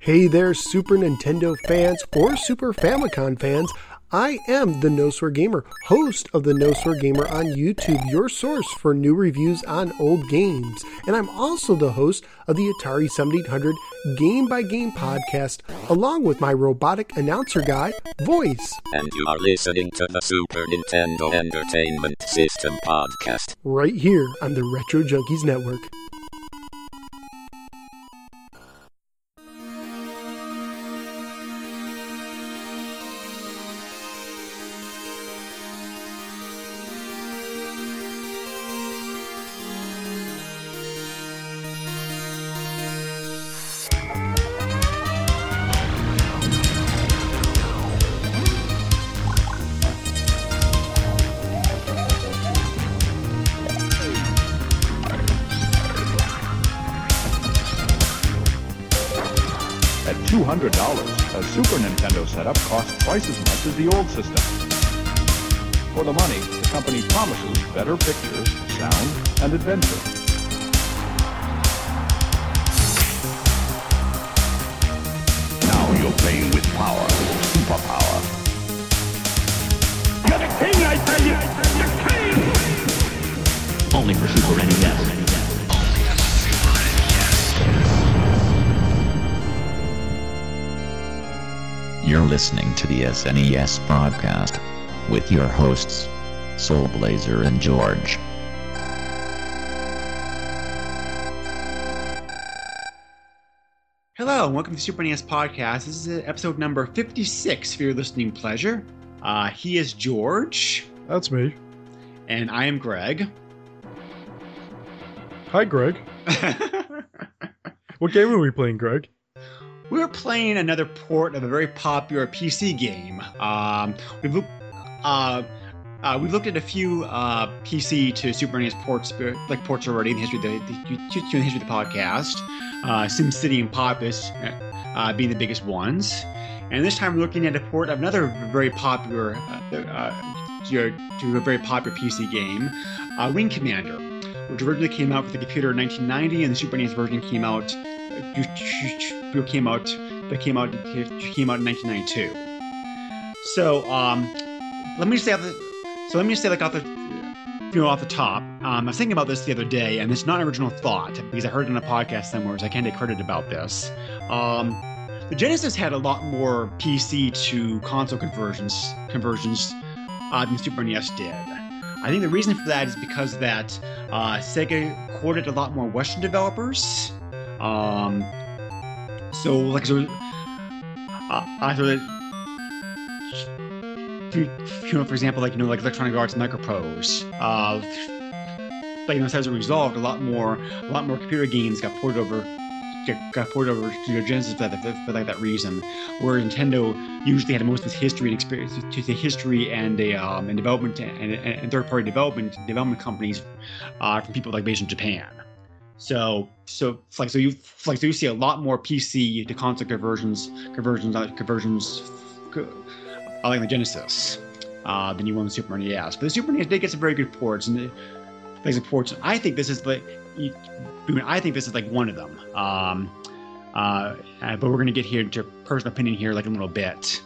Hey there, Super Nintendo fans or Super Famicom fans. I am the No Swear Gamer, host of the No Swear Gamer on YouTube, your source for new reviews on old games. And I'm also the host of the Atari 7800 Game by Game podcast, along with my robotic announcer guy, Voice. And you are listening to the Super Nintendo Entertainment System podcast. Right here on the Retro Junkies Network. SNES broadcast with your hosts, Soul Blazer and George. Hello, and welcome to Super NES Podcast. This is episode number 56 for your listening pleasure. Uh, he is George, That's me. and I am Greg. Hi, Greg. What game are we playing, Greg? We're playing another port of a very popular PC game. Um, we've, look, uh, uh, we've looked at a few uh, PC to Super NES ports, uh, like ports already in the history of the, the, the history of the podcast. Uh, SimCity and Populous uh, being the biggest ones. And this time we're looking at a port of another very popular, uh, uh, to, to a very popular PC game, uh, Wing Commander, which originally came out for the computer in 1990, and the Super NES version came out came out that came out came out in 1992. So um, let me just say the, so let me just say like off the you know off the top. Um, I was thinking about this the other day, and it's not an original thought because I heard it in a podcast somewhere, so I can't take credit about this. Um, the Genesis had a lot more PC to console conversions conversions uh, than Super NES did. I think the reason for that is because that uh, Sega courted a lot more Western developers. Um, so like so, uh, that, you know, for example, like you know, like Electronic Arts Microprose. Uh, but you know, as a result, a lot more, a lot more computer games got ported over, got, ported over to Genesis for that, for like that reason. Where Nintendo usually had most of its history and experience to the history and a um, and development and, and third-party development development companies uh, from people like based in Japan. So, so like so you like so you see a lot more PC to console conversions, conversions, uh, conversions, co- uh, like the Genesis, uh, than you will the Super NES. But the Super NES did get some very good ports, and the ports. I think this is like, you- I think this is like one of them. Um, uh, uh, but we're gonna get here into personal opinion here like in a little bit.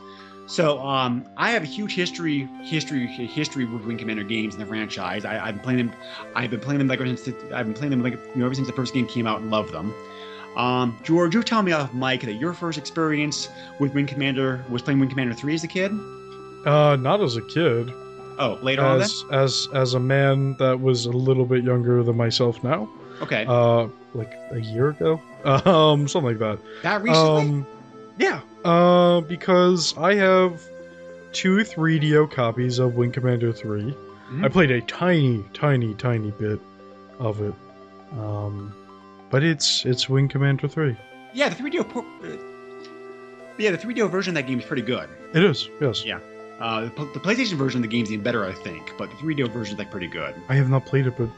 So um, I have a huge history, history, history with Wing Commander games in the franchise. I, I've been playing them. I've been playing them like ever since the, I've been playing them like you know ever since the first game came out and loved them. Um, George, you tell me off Mike that your first experience with Wing Commander was playing Wing Commander three as a kid. Uh, not as a kid. Oh, later on then. As as as a man that was a little bit younger than myself now. Okay, Uh, like a year ago. Um, something like that. that recently. Um, yeah. uh, because I have two 3DO copies of Wing Commander 3. Mhm. I played a tiny, tiny, tiny bit of it. Um, but it's it's Wing Commander 3. Yeah, the 3DO. por- uh, yeah, the 3DO version of that game is pretty good. It is, yes. Yeah. Uh, the, the PlayStation version of the game's even better, I think, but the 3DO version is like pretty good. I have not played it, but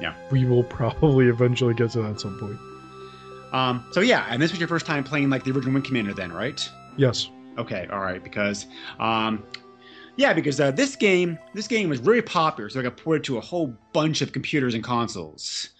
Yeah. we will probably eventually get to that at some point. Um, so yeah, and this was your first time playing like the original Wing Commander, then, right? Yes. Okay, all right, because um, yeah, because uh, this game this game was very popular, so it got ported to a whole bunch of computers and consoles.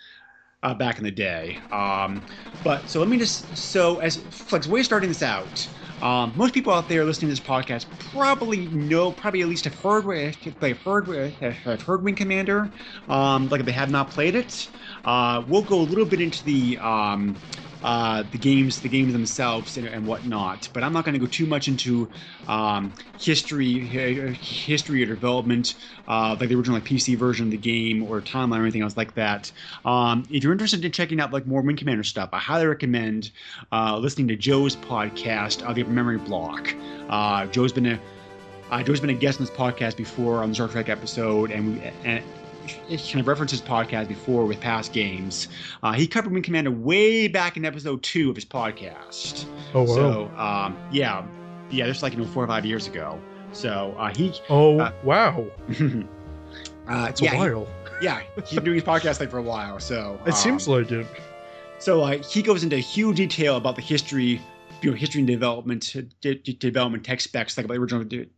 uh, back in the day. Um, but so let me just so as Flex, way starting this out. Um, most people out there listening to this podcast probably know, probably at least have heard, if they've heard, have heard Wing Commander. Um, like if they have not played it, uh, we'll go a little bit into the um, uh, the games, the games themselves, and, and whatnot. But I'm not going to go too much into um, history, history or development, uh, like the original like PC version of the game or timeline or anything else like that. Um, if you're interested in checking out like more Wing Commander stuff, I highly recommend uh, listening to Joe's podcast, uh, The Memory Block. Uh, Joe's been a uh, Joe's been a guest on this podcast before on the Star Trek episode, and we and kind of referenced his podcast before with past games. Uh, he covered Wing Commander way back in episode two of his podcast. Oh wow! So um, yeah, yeah, just like you know four or five years ago. So uh, he. Oh uh, wow! uh, It's yeah, a he- while. yeah, he's been doing his podcast like for a while. So it seems um, like it. so uh, he goes into huge detail about the history, you know, history and development, de- de- development tech specs, like about the original, de-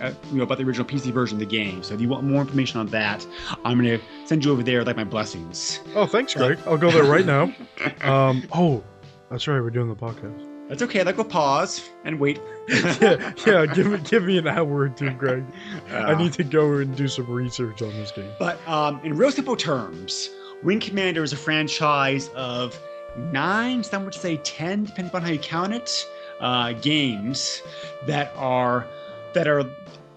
uh, you know, about the original PC version of the game. So if you want more information on that, I'm gonna send you over there like my blessings. Oh, thanks, Greg. I'll go there right now. Um. Oh, that's right. We're doing the podcast. That's okay. Like we'll pause and wait. yeah, yeah. Give me, give me an hour or two, Greg. I Uh, need to go and do some research on this game. But um, in real simple terms, Wing Commander is a franchise of nine, some would say ten, depending upon how you count it, uh, games that are that are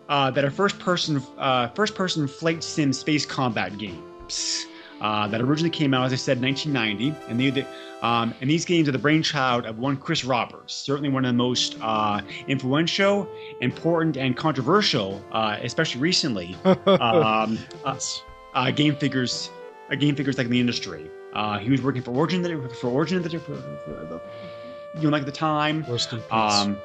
uh, that are first person uh, first person flight sim space combat games. Uh, that originally came out, as I said, 1990, and they, they um, and these games are the brainchild of one Chris Roberts, certainly one of the most uh, influential, important, and controversial, uh, especially recently, um, uh, uh, game figures, uh, game figures like in the industry. Uh, he was working for Origin, for Origin, for, for, for, you know, like the time. Rest in peace. Um,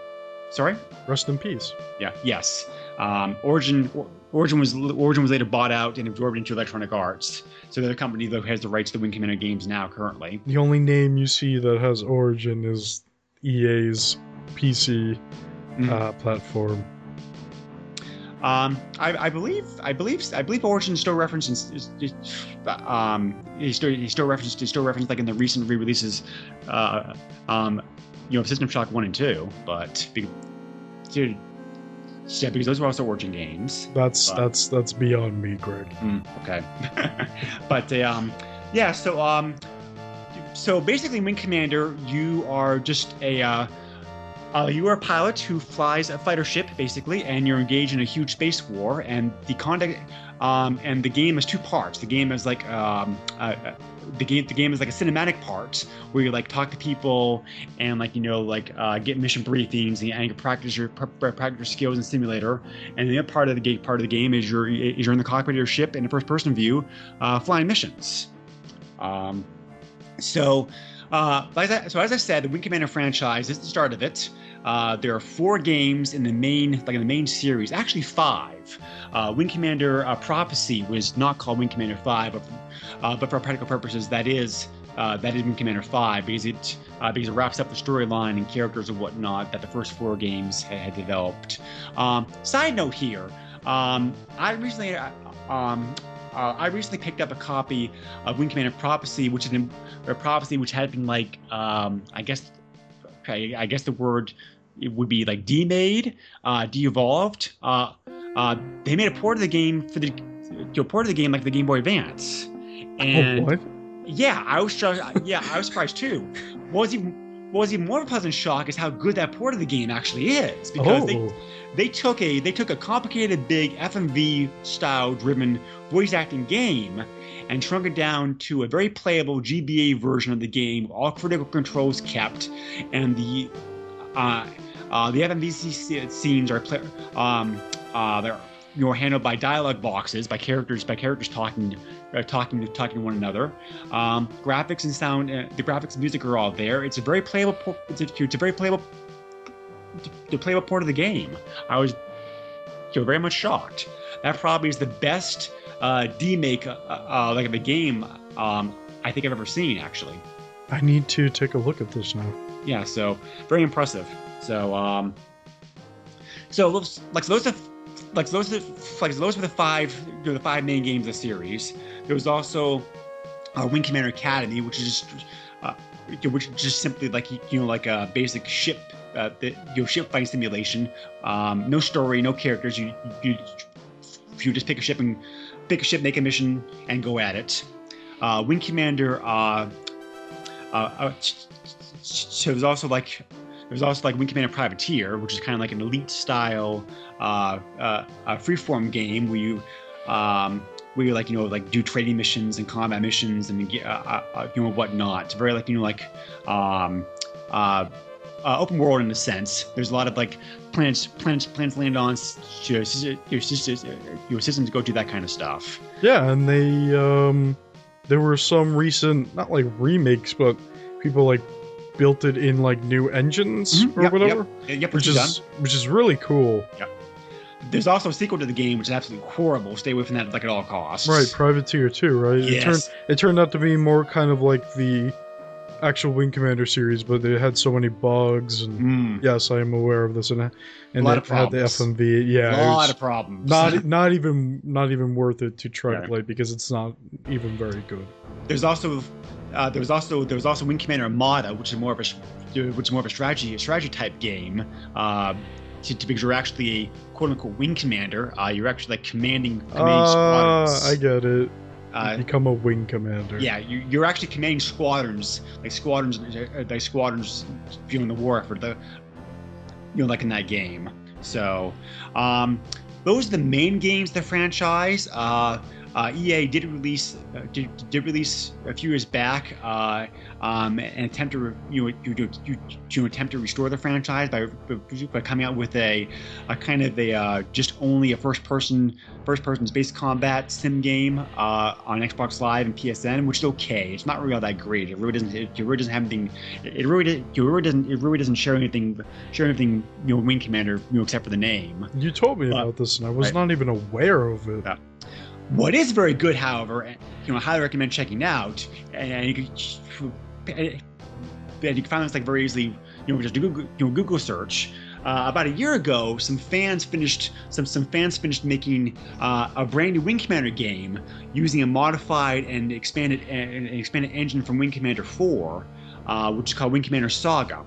sorry. Rest in peace. Yeah. Yes. Um, Origin. Origin was Origin was later bought out and absorbed into Electronic Arts. So the company though has the rights to the Wing Commander games now currently. The only name you see that has origin is EA's PC Mhm. uh, platform. Um, I, I believe, I believe, I believe Origin still references, is, is, um, he still, he still referenced, he still referenced like in the recent re-releases, uh, um, you know, System Shock one and two, but be, dude, yeah, because those were also Origin games. That's Wow. that's that's beyond me, Greg. Mm, okay, but uh, um, yeah. So um, so basically, Wing Commander, you are just a uh, uh, you are a pilot who flies a fighter ship, basically, and you're engaged in a huge space war. And the conduct, um, and the game has two parts. The game is like um, uh, uh, the game. The game is like a cinematic part where you like talk to people and like you know like uh, get mission briefings and, and practice your pr- pr- practice your skills in simulator. And the other part of the game part of the game is you're is you're in the cockpit of your ship in a first person view, uh, flying missions. Um, so. Uh, so as I said, the Wing Commander franchise is the start of it. Uh, there are four games in the main, like in the main series, actually five. Uh, Wing Commander uh, Prophecy was not called Wing Commander Five, but, uh, but for practical purposes, that is that is Wing Commander Five because it because it wraps up the storyline and characters and whatnot that the first four games had, developed. Um, side note here, um, I recently. Um, uh, I recently picked up a copy of Wing Commander Prophecy, which is an, a prophecy which had been like, um, I guess, okay, I guess the word it would be like demade, uh, de-evolved. Uh, uh, they made a port of the game for the to a port of the game like the Game Boy Advance, and oh, what? yeah, I was. Yeah, I was surprised too. What was even what was even more of a pleasant shock is how good that port of the game actually is because Oh, they they took a they took a complicated big FMV style driven voice acting game and shrunk it down to a very playable GBA version of the game, all critical controls kept, and the uh, uh, the FMV scenes are play, um, uh, they're you know handled by dialogue boxes by characters by characters talking uh, talking talking to one another. Um, graphics and sound, uh, the graphics and music are all there. It's a very playable. It's a, it's a very playable the playable port of the game. I was you know, very much shocked. That probably is the best uh, demake uh, uh, like of a game um, I think I've ever seen. Actually, I need to take a look at this now. yeah. So very impressive. So um, so like so those are like those are like those were the five the five main games of the series. There was also uh, Wing Commander Academy, which is just, uh, which is just simply like you know like a basic ship, uh, the, you know, ship fighting simulation. Um, no story, no characters. You you you just pick a ship and pick a ship, make a mission, and go at it. Uh, Wing Commander. Uh, uh, uh, so also like there's also like Wing Commander Privateer, which is kind of like an elite style uh, uh, freeform game where you um, where you like you know like do trading missions and combat missions and uh, uh, uh, you know whatnot. It's very like you know like um, uh, open world in a sense. There's a lot of like planets planets planets land on your your your systems go do that kind of stuff. Yeah, and they um there were some recent not like remakes, but people like built it in like new engines Mhm, or yep, whatever. Yep, yep, Which is which is really cool. There's also a sequel to the game, which is absolutely horrible. Stay away from that like at all costs. Right, Privateer too, right? It turned Yes. it turned out to be more kind of like the actual Wing Commander series, but it had so many bugs and Mm, yes, I am aware of this and and Lot it of had the. FMV. Yeah, a lot of problems. not not even not even worth it to try to play because it's not even very good. There's also uh, there was also there was also Wing Commander Armada, which is more of a which is more of a strategy a strategy type game. Uh, to, to, because you're actually a quote unquote wing commander. Uh, you're actually like commanding commanding Ah, squadrons. I get it. uh, Become a wing commander. yeah, you, you're actually commanding squadrons, like squadrons, uh, like squadrons, in the war effort. The you know, like in that game. So, um, those are the main games the franchise. Uh, uh, EA did release uh, did, did release a few years back uh, um, an attempt to you know you, you, you, attempt to restore the franchise by, by coming out with a, a kind of a uh, just only a first person first person space combat sim game uh, on Xbox Live and PSN, which is okay. It's not really all that great. It really doesn't. It, really doesn't have anything. It really, does- it really doesn't. It really doesn't share anything. Share anything. You know, Wing Commander. You know, except for the name. You told me about this, and I was right. not even aware of it. Yeah. What is very good, however, and, you know, I highly recommend checking out, and you can, and you can find this like very easily, you know, just do Google, you know, Google search. Uh, about a year ago, some fans finished some some fans finished making uh, a brand new Wing Commander game using a modified and expanded an expanded engine from Wing Commander 4, uh, which is called Wing Commander Saga.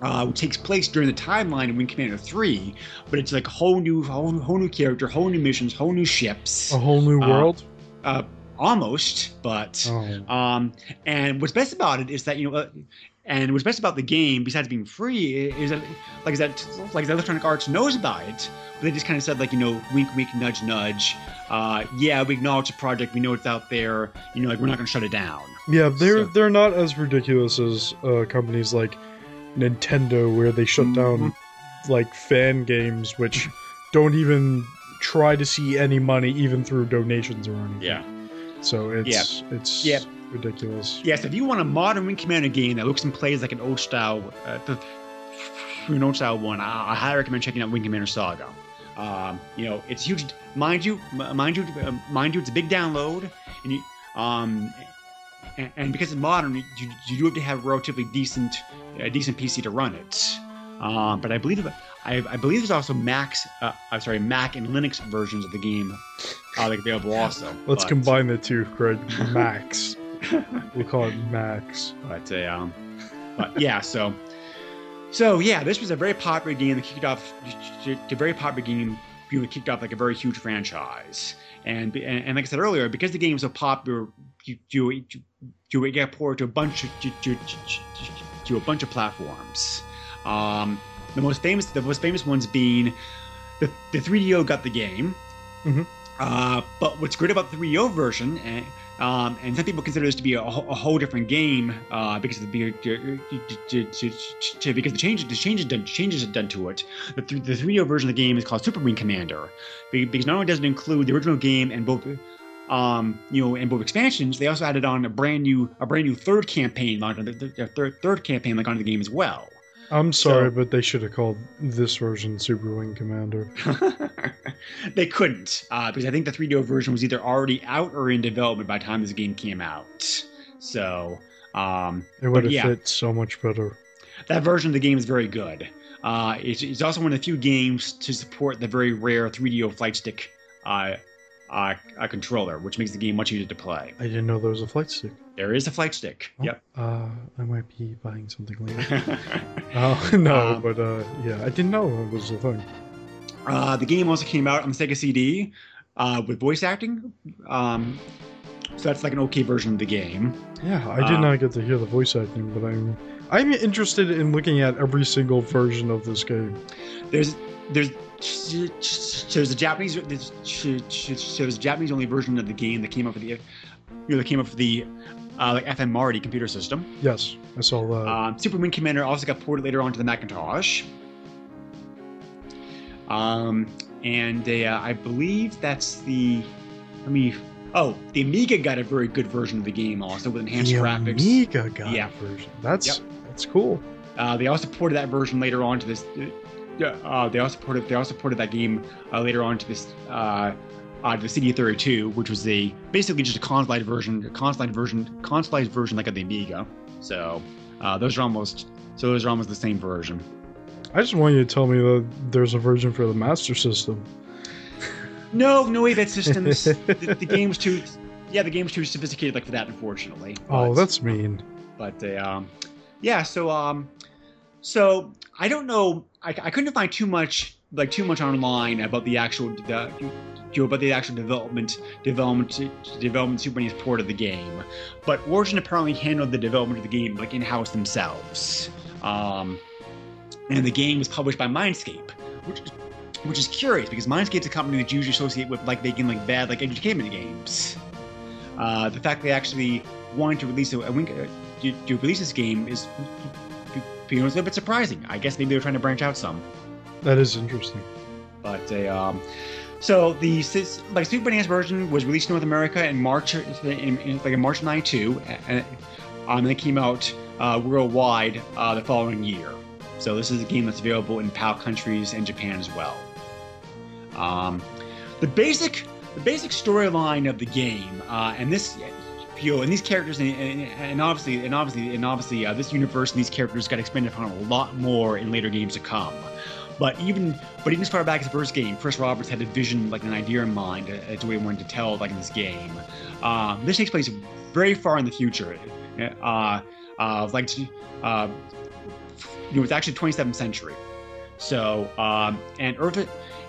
Uh, takes place during the timeline of Wing Commander 3, but it's like a whole new, whole, whole new character, whole new missions, whole new ships. A whole new Uh, world. Uh, almost, but Oh. um, and what's best about it is that you know, uh, and what's best about the game, besides being free, is that like is that like the Electronic Arts knows about it, but they just kind of said like you know, wink, wink, nudge, nudge. Uh, yeah, we acknowledge the project, we know it's out there. You know, like we're not going to shut it down. Yeah, they're So- they're not as ridiculous as uh, companies like Nintendo, where they shut down Mm-hmm. like fan games, which don't even try to see any money, even through donations or anything. Yeah. So it's yeah. it's Yeah. ridiculous. Yes, if you want a modern Wing Commander game that looks and plays like an old style, uh, the, an old style one, I, I highly recommend checking out Wing Commander Saga. Um, you know, it's huge. Mind you, mind you, uh, mind you, it's a big download, and you, um, and, and because it's modern, you, you do have to have a relatively decent, a decent PC to run it. Um, but I believe, I, I believe there's also Max, uh, I'm sorry, Mac and Linux versions of the game, uh, like available also. Let's But- combine the two, Craig. Max. we'll call it Max. But uh, um, but yeah, so so yeah, this was a very popular game that kicked off a very popular game. You know, kicked off like a very huge franchise, and and, and like I said earlier, because the game was so popular, you you you, you get ported to a bunch of to, to, to, a bunch of platforms. Um, the most famous the most famous ones being the the 3DO got the game. Mhm. Uh, but what's great about the 3DO version, and, um, and some people consider this to be a, whole- a whole different game uh, because of the because the changes the changes done changes done to it. The, th- the 3DO version of the game is called Super Wing Commander because not only does it include the original game and both. Um, you know, and both expansions, they also added on a brand new, a brand new third campaign, the, the third, third campaign, like onto the game as well. I'm sorry, So- but they should have called this version Super Wing Commander. they couldn't uh, because I think the 3DO version was either already out or in development by the time this game came out. So um, It would have yeah. fit so much better. that version of the game is very good. Uh, it's, it's also one of the few games to support the very rare 3DO flight stick uh, uh, a controller, which makes the game much easier to play. I didn't know there was a flight stick. There is a flight stick. Oh, Yep. Uh, I might be buying something later. Oh no, Um, but uh, yeah, I didn't know it was a thing. Uh, the game also came out on the Sega CD uh, with voice acting. Um, so that's like an okay version of the game. Yeah, I did um, not get to hear the voice acting, but I'm I'm interested in looking at every single version of this game. There's there's there's a Japanese there's, a Japanese only version of the game that came up with the you know that came up with the uh, like FM Marty computer system. Yes, I saw that. Um, Super Wing Commander also got ported later on to the Macintosh. Um, and uh, I believe that's the. Let me. Oh, the Amiga got a very good version of the game also with enhanced the graphics. Amiga got Yeah. a version. That's Yep. that's cool. Uh, they also ported that version later on to this. Uh, uh, they also ported. They also ported that game uh, later on to this. Uh, uh, to the CD32, which was a basically just a consolized version, a consolized version, consolized version like of the Amiga. So uh, those are almost. So those are almost the same version. I just want you to tell me that there's a version for the Master System. No, no 8-bit systems. the, the game's too. Yeah, the game's too sophisticated like for that, unfortunately. Oh, But- that's mean. but uh, um, yeah. So um, so I don't know. I, I couldn't find too much like too much online about the actual the, about the actual development development development Super NES port of the game. But Origin apparently handled the development of the game like in house themselves. Um, and the game was published by Mindscape, which which is curious because Mindscape's a company that you usually associate with like making like bad like entertainment games. Uh, the fact they actually wanted to release a, a uh, to, to release this game is know, it's a little bit surprising. I guess maybe they're trying to branch out some. That is interesting. But uh, um, so the like Super NES version was released in North America in March, in, in, like in March '92, and um, and it came out uh, worldwide uh, the following year. So this is a game that's available in PAL countries and Japan as well. Um, the basic the basic storyline of the game, uh, and this and these characters, and, and, and obviously, and obviously, and obviously, uh, this universe and these characters got expanded upon a lot more in later games to come. But even, but even as far back as the first game, Chris Roberts had a vision, like an idea in mind as to what he wanted to tell, like in this game. Um, this takes place very far in the future, uh, uh, like, uh, you know, it's actually 27th century. So, um, and Earth,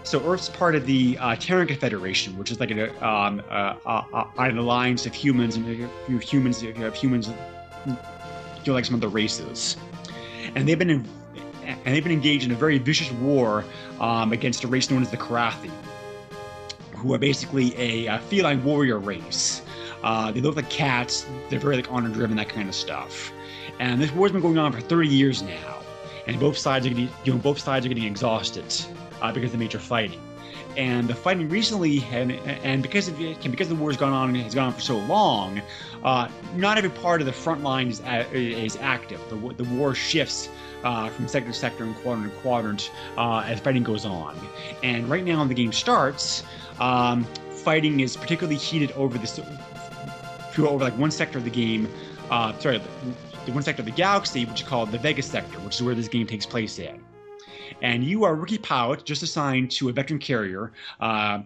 so Earth's part of the uh, Terran Confederation, which is like a, um, uh, uh, uh, an alliance of humans and a few humans, you have humans, you know, like some other races, and they've been in, and they've been engaged in a very vicious war um, against a race known as the Kilrathi, who are basically a, uh feline warrior race. Uh, they look like cats. They're very like honor driven, that kind of stuff. And this war's been going on for 30 years now, and both sides are getting, you know, both sides are getting exhausted uh, because of the major fighting. And the fighting recently, and, and because of it, because the war has gone on has gone on for so long, uh, not every part of the front line is, is active. The, the war shifts uh, from sector to sector and quadrant to quadrant uh, as fighting goes on. And right now, when the game starts, um, fighting is particularly heated over this, over like one sector of the game. Uh, sorry, the, the one sector of the galaxy, which is called the Vega sector, which is where this game takes place in and you are rookie pilot just assigned to a veteran carrier, uh,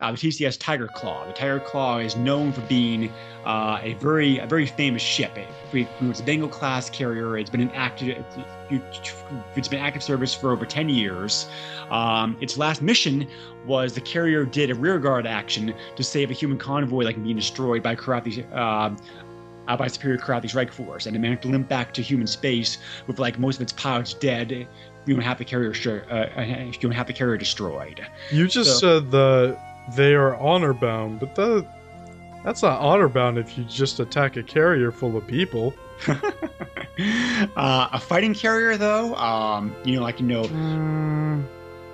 uh, the TCS Tiger Claw. The Tiger Claw is known for being uh, a very a very famous ship. It, it's a Bengal class carrier. It's been in active it's been active service for over 10 years. Um, its last mission was the carrier did a rearguard action to save a human convoy that can be destroyed by Kilrathi's uh, uh, by Superior Kilrathi's Reich Force, and it managed to limp back to human space with like most of its pilots dead. You know, half the carrier, sh- uh, uh, you know, half the carrier destroyed. You just So- said that they are honor bound, but that that's not honor bound if you just attack a carrier full of people. uh, a fighting carrier, though, um, you know, like you know, Mm,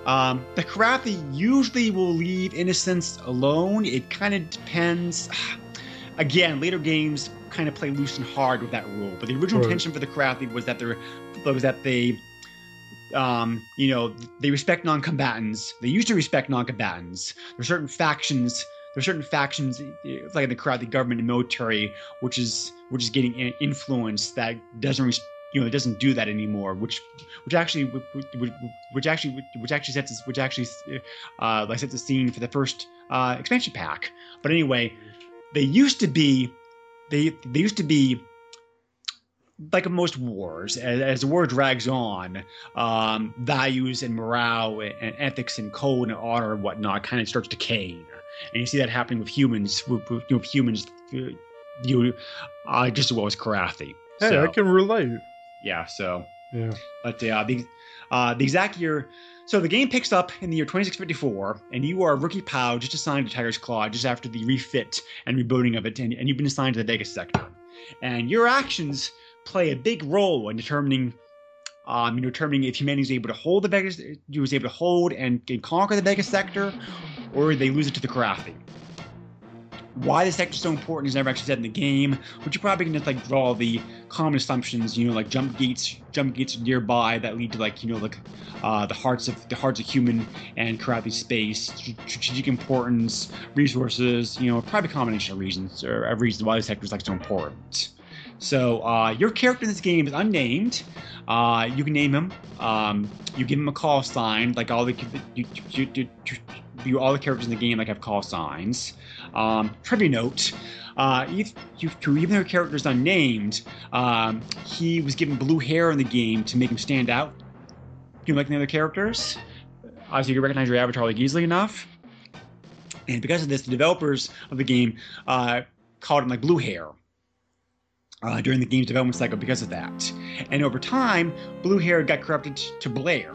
Um, the Kilrathi usually will leave innocents alone. It kind of depends. Again, later games kind of play loose and hard with that rule, but the original Right. intention for the Kilrathi was that they're was that they, um, you know, they respect non-combatants. They used to respect non-combatants. There's certain factions. There's certain factions like in the Kilrathi government and military, which is which is getting influence that doesn't. You know, doesn't do that anymore, which which actually which, which actually which actually sets which actually uh, like sets the scene for the first uh, expansion pack. But anyway, they used to be they they used to be like most wars, as, as the war drags on, um, values and morale and, ethics and code and honor and whatnot kind of starts decaying, and you see that happening with humans, with, with, with humans, uh, you uh, just as well as Kilrathi. Hey, So, I can relate. yeah, so Yeah. but uh, the uh, the exact year. So the game picks up in the year 2654, and you are a rookie POW just assigned to Tiger's Claw just after the refit and rebuilding of it, and, and you've been assigned to the Vegas sector. And your actions play a big role in determining, um, you know, determining if humanity is able to hold the Vegas, was able to hold and, and conquer the Vegas sector, or they lose it to the Kilrathi. Why the sector is so important is never actually said in the game, but you probably can just like draw the common assumptions, you know, like jump gates, jump gates nearby that lead to like you know like uh, the hearts of the hearts of human and Kilrathi space, strategic importance, resources, you know, probably a combination of reasons or of reasons why the sector is like so important. So uh, your character in this game is unnamed. Uh, you can name him. Um, you give him a call sign, like all the you, you, you, all the characters in the game like have call signs. Um, trivia note: uh, even though your character is unnamed, um, he was given blue hair in the game to make him stand out. You like the other characters. Obviously, you can recognize your avatar like easily enough. And because of this, the developers of the game uh, called him like blue hair uh, during the game's development cycle because of that. And over time, Blue Hair got corrupted to Blair.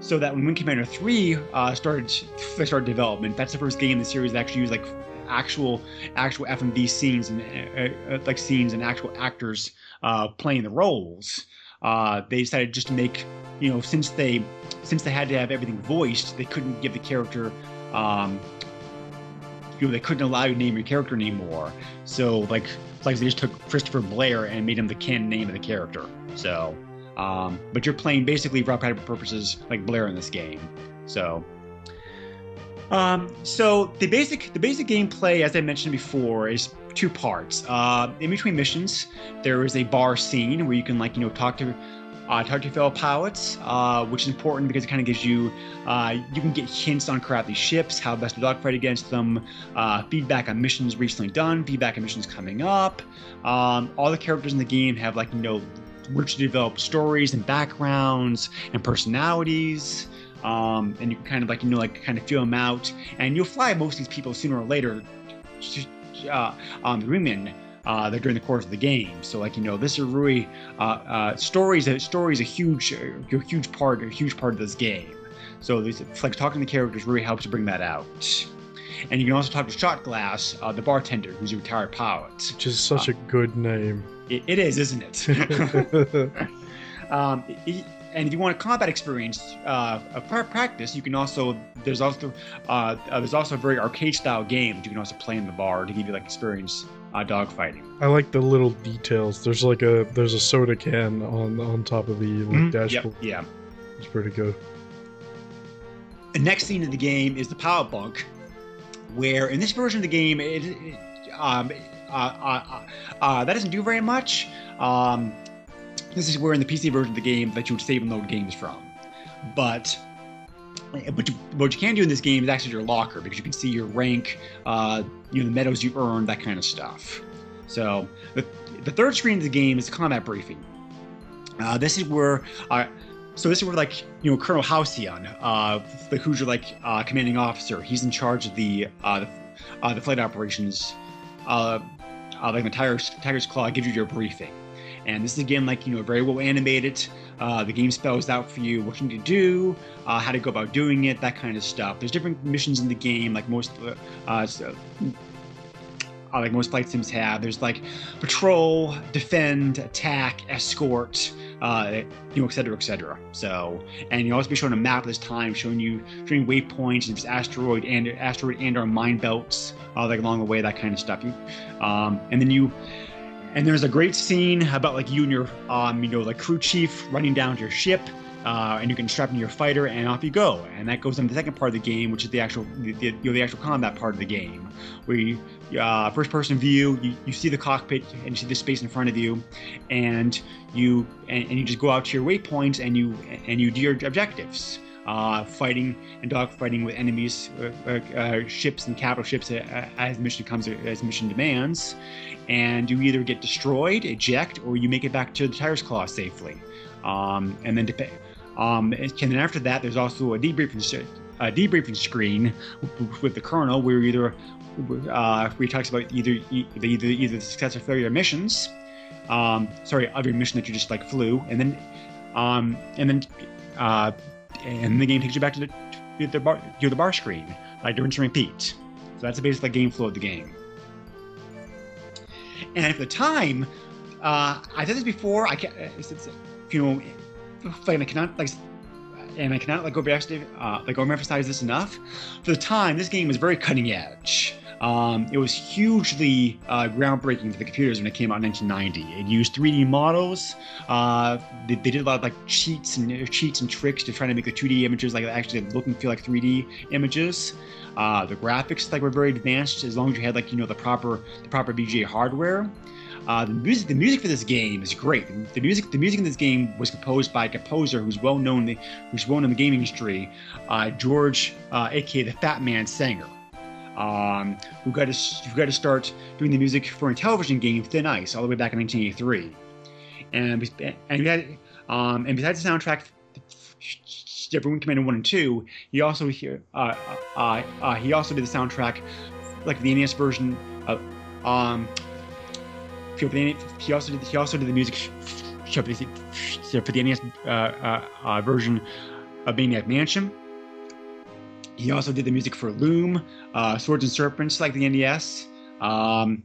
So that when Wing Commander 3 uh, started started development, that's the first game in the series that actually used like actual actual FMV scenes and uh, uh, like scenes and actual actors uh, playing the roles. Uh, they decided just to make you know since they since they had to have everything voiced, they couldn't give the character um, you know they couldn't allow you to name your character anymore. So like it's like they just took Christopher Blair and made him the canon name of the character. So, um, but you're playing basically for practical purposes like Blair in this game. So, um, so the basic the basic gameplay, as I mentioned before, is two parts. Uh, in between missions, there is a bar scene where you can like you know talk to uh, talk to your fellow pilots, uh, which is important because it kind of gives you uh, you can get hints on Kilrathi ships, how best to dogfight against them, uh, feedback on missions recently done, feedback on missions coming up. Um, all the characters in the game have like you know richly developed stories and backgrounds and personalities. Um, and you can kind of like you know like kind of feel them out, and you'll fly most of these people sooner or later. Uh, um, the Ringmen uh, during the course of the game. So like you know, this is really uh, uh, stories. Stories a huge, a huge part, a huge part of this game. So this, like talking to the characters really helps to bring that out. And you can also talk to Shot Glass, uh, the bartender, who's a retired pilot. Which is such a good name. It, it is, isn't it? um, it- and if you want a combat experience uh, of practice, you can also there's also uh, uh, there's also a very arcade style game that you can also play in the bar to give you like experience uh, dogfighting. I like the little details. There's like a there's a soda can on on top of the like, Mhm. dashboard. Yep, yeah. It's pretty good. The next scene in the game is the power bunk, where in this version of the game, it, it um, uh, uh, uh, that doesn't do very much. Um, this is where in the PC version of the game that you would save and load games from. But but you, what you can do in this game is access your locker because you can see your rank, uh, you know, the medals you earned, that kind of stuff. So the, the third screen of the game is combat briefing. Uh, this is where uh, so this is where like you know Colonel Halcyon, uh, the your like uh, commanding officer. He's in charge of the uh, the, uh, the flight operations. Uh, uh, like the Tiger's Tiger's Claw gives you your briefing, and this is again like you know very well animated. Uh, the game spells out for you what you need to do, uh, how to go about doing it, that kind of stuff. There's different missions in the game, like most uh, uh, so- uh, like most flight sims have. There's like patrol, defend, attack, escort, uh, you know, et cetera, et cetera. So, and you'll also be shown a map this time, showing you showing waypoints and asteroid and asteroid and our mine belts, uh, like along the way, that kind of stuff. You, um, and then you, and there's a great scene about like you and your, um, you know, like crew chief running down to your ship. Uh, and you can strap into your fighter, and off you go. And that goes into the second part of the game, which is the actual, the, the, you know, the actual combat part of the game, where you, uh, first person view you, you see the cockpit and you see the space in front of you and you and, and you just go out to your waypoints and you and you do your objectives uh, fighting and dogfighting with enemies, uh, uh, ships and capital ships uh, as mission comes as mission demands, and you either get destroyed, eject, or you make it back to the Tiger's Claw safely. Um, and then, dep- um, and then after that, there's also a debriefing, a debriefing screen with, the colonel, where either uh, where he talks about either the either either the success or failure of missions, um, sorry, of your mission that you just like flew, and then um, and then uh, and the game takes you back to the to the bar to the bar screen, like and repeat. So that's basically the basic like, game flow of the game. And at the time, uh, I said this before. I can't, it's, it's, you know, like I cannot like, and I cannot like go back to uh, like overemphasize this enough. For the time, this game was very cutting edge. Um, it was hugely uh, groundbreaking for the computers when it came out in 1990. It used 3D models. Uh, they, they, did a lot of like cheats and uh, cheats and tricks to try to make the 2D images like actually look and feel like 3D images. Uh, the graphics like were very advanced as long as you had like you know the proper the proper VGA hardware. Uh, the music, the music for this game is great. The music, the music in this game was composed by a composer who's well known, who's well known in the gaming industry, uh, George, uh, aka the Fat Man Sanger um, who got to got to start doing the music for a television game Thin Ice all the way back in 1983, and and um, and besides the soundtrack. Everyone Commander One and Two. He also uh, uh, uh, he also did the soundtrack, like the NES version of um. He also did he also did the music for the NES uh, uh, uh, version of Maniac Mansion. He also did the music for Loom, uh, Swords and Serpents, like the NES, um,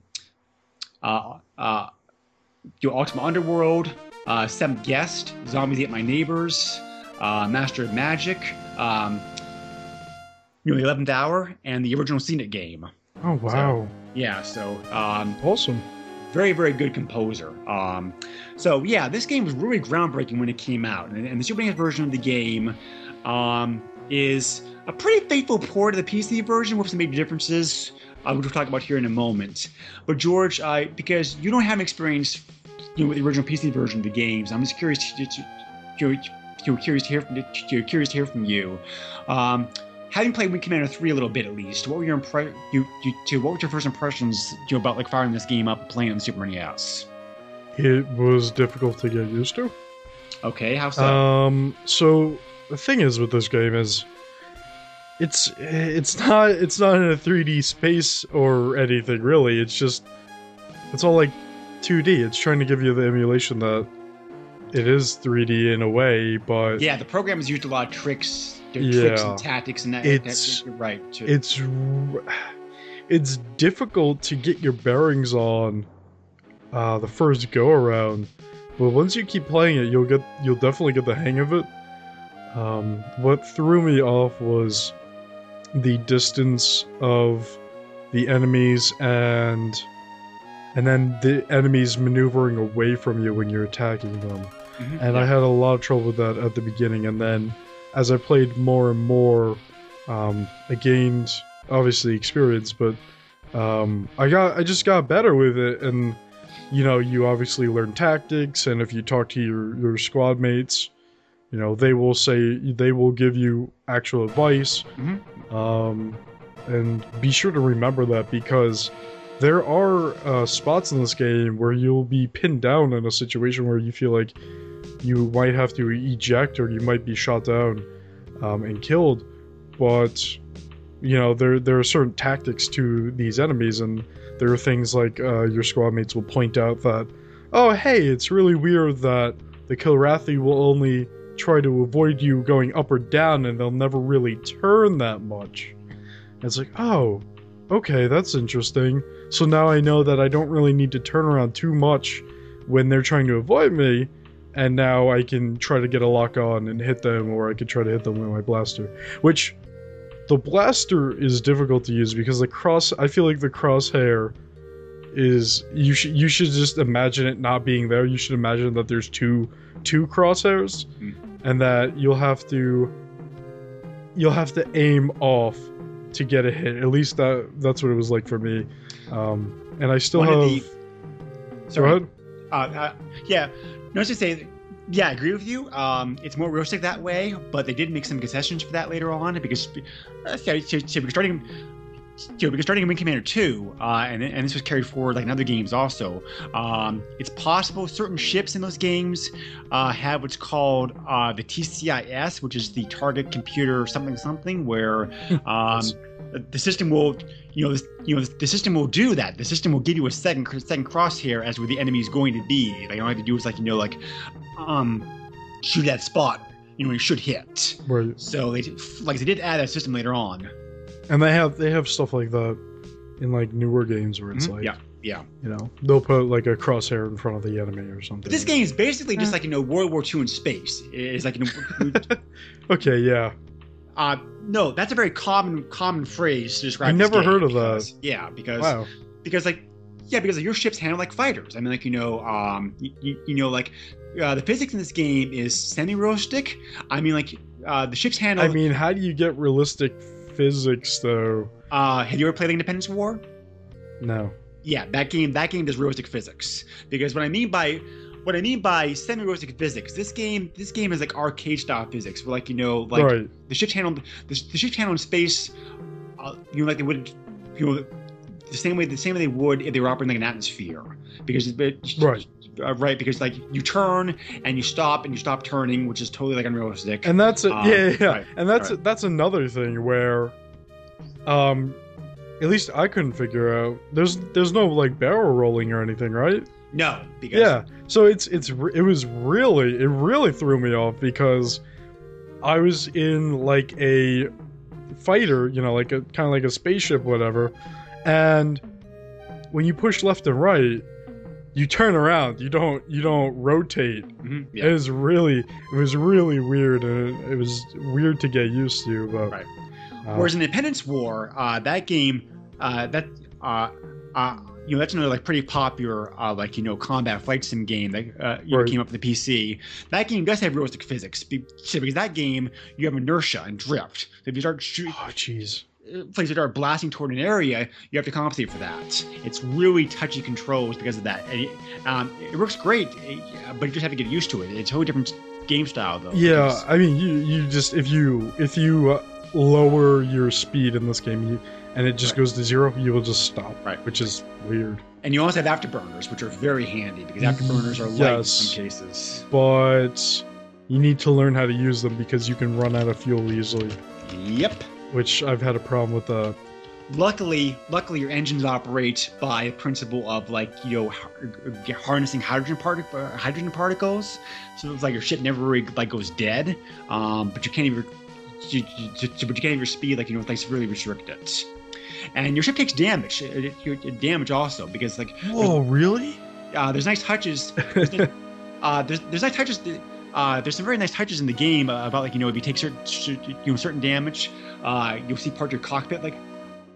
uh, uh, Ultima Underworld, uh, Seventh Guest, Zombies Ate My Neighbors, uh, Master of Magic, um, you know, The Eleventh Hour, and the original Scenic game. Oh wow! So, yeah, so um, awesome. Very, very good composer. Um, so yeah, this game was really groundbreaking when it came out, and, and the Super NES version of the game um, is a pretty faithful port of the PC version with some major differences, uh, which we'll talk about here in a moment. But George, uh, because you don't have experience you know, with the original PC version of the games, I'm just curious to, to, to, to curious to hear from to, curious to hear from you. Um, having played Wing Commander 3 a little bit at least, what were your impre- you, you, to, what were your first impressions you know, about like firing this game up and playing on the Super NES? It was difficult to get used to. Okay, how so? Um, so the thing is with this game is it's it's not it's not in a 3D space or anything really. It's just it's all like 2D. It's trying to give you the emulation that it is 3D in a way, but yeah, the program has used a lot of tricks, yeah, tricks and tactics, and that. It's that, right. It's it's difficult to get your bearings on uh, the first go around, but once you keep playing it, you'll get you'll definitely get the hang of it. Um, what threw me off was the distance of the enemies and and then the enemies maneuvering away from you when you're attacking them. Mm-hmm, and yeah. I had a lot of trouble with that at the beginning and then as I played more and more um, I gained obviously experience but um, I got I just got better with it and you know you obviously learn tactics and if you talk to your, your squad mates you know they will say they will give you actual advice mm-hmm. um, and be sure to remember that because there are uh, spots in this game where you'll be pinned down in a situation where you feel like you might have to eject or you might be shot down um, and killed but you know there there are certain tactics to these enemies and there are things like uh, your squad mates will point out that oh hey it's really weird that the Kilrathi will only try to avoid you going up or down and they'll never really turn that much. And it's like, oh, okay, that's interesting. So now I know that I don't really need to turn around too much when they're trying to avoid me, and now I can try to get a lock on and hit them, or I could try to hit them with my blaster. Which, the blaster is difficult to use because the cross, I feel like the crosshair is you should you should just imagine it not being there. You should imagine that there's two two crosshairs, mm-hmm. And that you'll have to you'll have to aim off to get a hit. At least that that's what it was like for me. Um, and I still One have. The... Sorry. Uh, uh, yeah, no, just say Yeah, I agree with you. Um, it's more realistic that way, but they did make some concessions for that later on because, uh, starting, you know, because starting in Wing Commander 2, uh, and, and this was carried forward like in other games also, um, it's possible certain ships in those games uh, have what's called uh, the TCIS, which is the Target Computer something something, where um, the system will, you know, this, you know, the system will do that. The system will give you a second second crosshair as where the enemy is going to be. Like all you have to do is like you know like, um, shoot that spot. You know, you should hit. Right. So they like they did add that system later on. And they have they have stuff like that in like newer games where it's Mhm. like yeah, yeah. you know they'll put like a crosshair in front of the enemy or something. But this game is basically just like you know World War II in space. It's like you know, Okay, yeah. uh, no, that's a very common common phrase to describe. I this never game heard of because- that. Yeah, because Wow. because like yeah because your ships handle like fighters i mean like you know um you, you, you know like uh, the physics in this game is semi-realistic i mean like uh the ships handle I mean, how do you get realistic physics though? uh have you ever played independence war No. yeah that game that game does realistic physics because what i mean by what i mean by semi-realistic physics this game this game is like arcade style physics where like you know like right. the ships handle the, the ships handle in space uh, you know like they would you know the same way the same way they would if they were operating like an atmosphere because it, Right. Uh, right because like you turn and you stop and you stop turning which is totally like unrealistic And that's a, Um, yeah, yeah, yeah. right, and that's right. that's another thing where, um, at least I couldn't figure out. There's there's no like barrel rolling or anything, right? no because Yeah. So it's it's it was really it really threw me off because I was in like a fighter, you know, like a kind of like a spaceship, whatever, and when you push left and right, you turn around. You don't you don't rotate. Mhm, yeah. It was really it was really weird, and it, was weird to get used to. But Right. uh, Whereas in Independence War, uh, that game, uh, that uh, uh, you know, that's another like pretty popular uh, like you know combat fight sim game that uh, you know, came up with the PC. That game does have realistic physics because that game you have inertia and drift. So if you start shooting, oh jeez, places that are blasting toward an area, you have to compensate for that. It's really touchy controls because of that. And it, um, it works great, but you just have to get used to it. It's a whole different game style, though. yeah. because- I mean, you you just if you if you uh, lower your speed in this game, you and it just Right. goes to zero, you will just stop. Right. Which is weird. and you also have afterburners, which are very handy because afterburners are light in some cases. But you need to learn how to use them because you can run out of fuel easily. Yep. Which I've had a problem with. Uh, Luckily, luckily your engines operate by a principle of like you know har- harnessing hydrogen partic- uh, hydrogen particles. So it's like your ship never really like goes dead, um, but you can't even you, you, you- but you can't even speed like you know it's like severely restricted. And your ship takes damage, damage also because like Whoa, really? uh, there's nice touches. There's, uh, there's, there's nice touches. Uh, there's some very nice touches in the game uh, about like you know if you take certain you know certain damage, uh, you'll see part of your cockpit like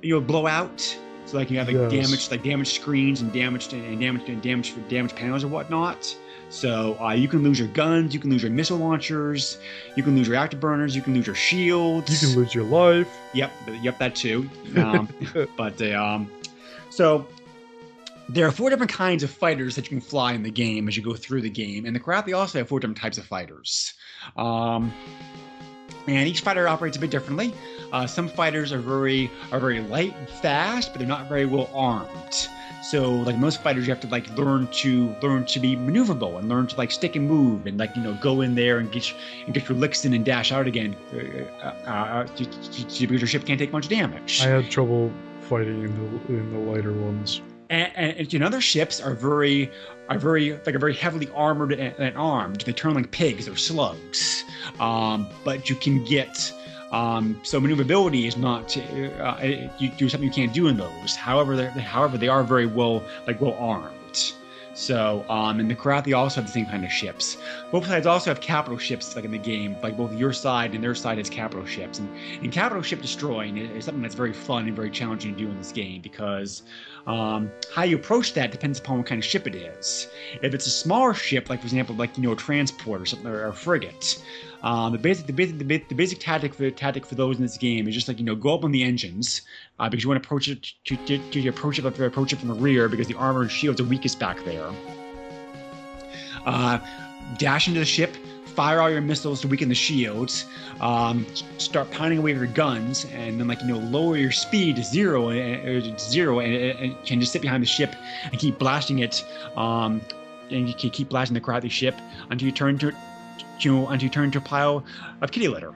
you know blow out. So like you have like Yes. damaged like damaged screens and damaged and damaged and damaged damaged panels or whatnot. So uh, you can lose your guns, you can lose your missile launchers, you can lose your afterburners, you can lose your shields. You can lose your life. Yep, yep, that too. Um, but uh, um, so there are four different kinds of fighters that you can fly in the game as you go through the game, and the Kilrathi also have four different types of fighters. Um, and each fighter operates a bit differently. Uh, some fighters are very are very light and fast, but they're not very well armed. So, like most fighters, you have to like learn to learn to be maneuverable and learn to like stick and move and like you know go in there and get your, and get your licks in and dash out again uh, uh, uh, to- to- to- because your ship can't take much damage. I had trouble fighting in the in the lighter ones. And, and, and other ships are very are very like are very heavily armored and, and armed. They turn like pigs or slugs, um, but you can get um, so maneuverability is not uh, you do something you can't do in those. However, however they are very well like well armed. So, um, and the Kilrathi also have the same kind of ships. Both sides also have capital ships, like in the game. Like both your side and their side has capital ships. And, and capital ship destroying is is something that's very fun and very challenging to do in this game because um, how you approach that depends upon what kind of ship it is. If it's a smaller ship, like for example, like you know, a transport or something, or a frigate, um, the basic, the basic, the, the basic tactic for tactic for those in this game is just like you know, go up on the engines uh, because you want to approach it to, to, to approach it, approach it from the rear because the armor and shields are weakest back there. Uh, dash into the ship, fire all your missiles to weaken the shields, um, start pounding away with your guns, and then like you know lower your speed to zero and, or zero, and, and can just sit behind the ship and keep blasting it. Um, and you can keep blasting the crowd the ship until you turn to, you know, until you turn to a pile of kitty litter.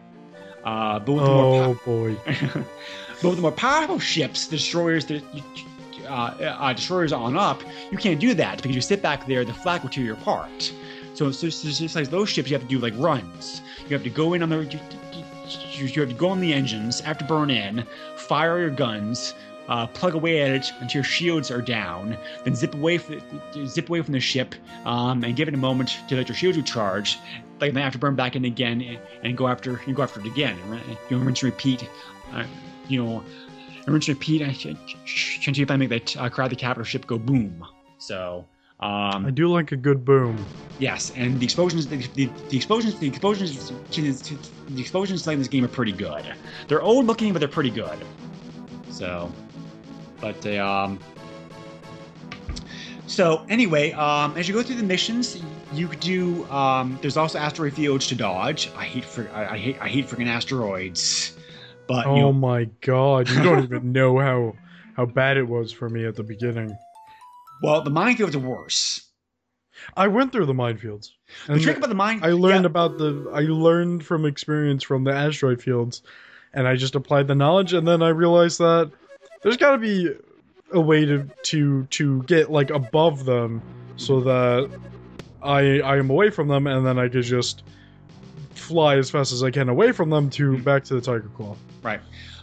Uh, but with the more Oh boy. but with the more powerful ships, the destroyers, the uh, uh, destroyers on up, you can't do that because you sit back there, the flak will tear you apart. So it's just like those ships, you have to do like runs. You have to go in on the, you, you, have to go on the engines, after burn in, fire your guns, uh, plug away at it until your shields are down, then zip away from zip away from the ship, um, and give it a moment to let your shields recharge. Like to burn back in again and, and go after you go after it again. And? You know, rinse and repeat. Uh, you know, and rinse and repeat. I Until you finally make that uh, crowd the capital ship go boom. So. Um, I do like a good boom. Yes, and the explosions, the, the, the explosions, the explosions, the explosions in this game are pretty good. They're old looking, but they're pretty good. So, but they um. So anyway, um, as you go through the missions, you could do. Um, there's also asteroid fields to dodge. I hate for I, I hate I hate freaking asteroids. But Oh you know, my god, you don't even know how how bad it was for me at the beginning. well, the minefields are worse. I went through the minefields. The trick about the mine, I learned yeah, about the I learned from experience from the asteroid fields and I just applied the knowledge and then I realized that there's got to be a way to to to get like above them so that I I am away from them and then I could just fly as fast as I can away from them to Mhm. back to the tiger claw. right.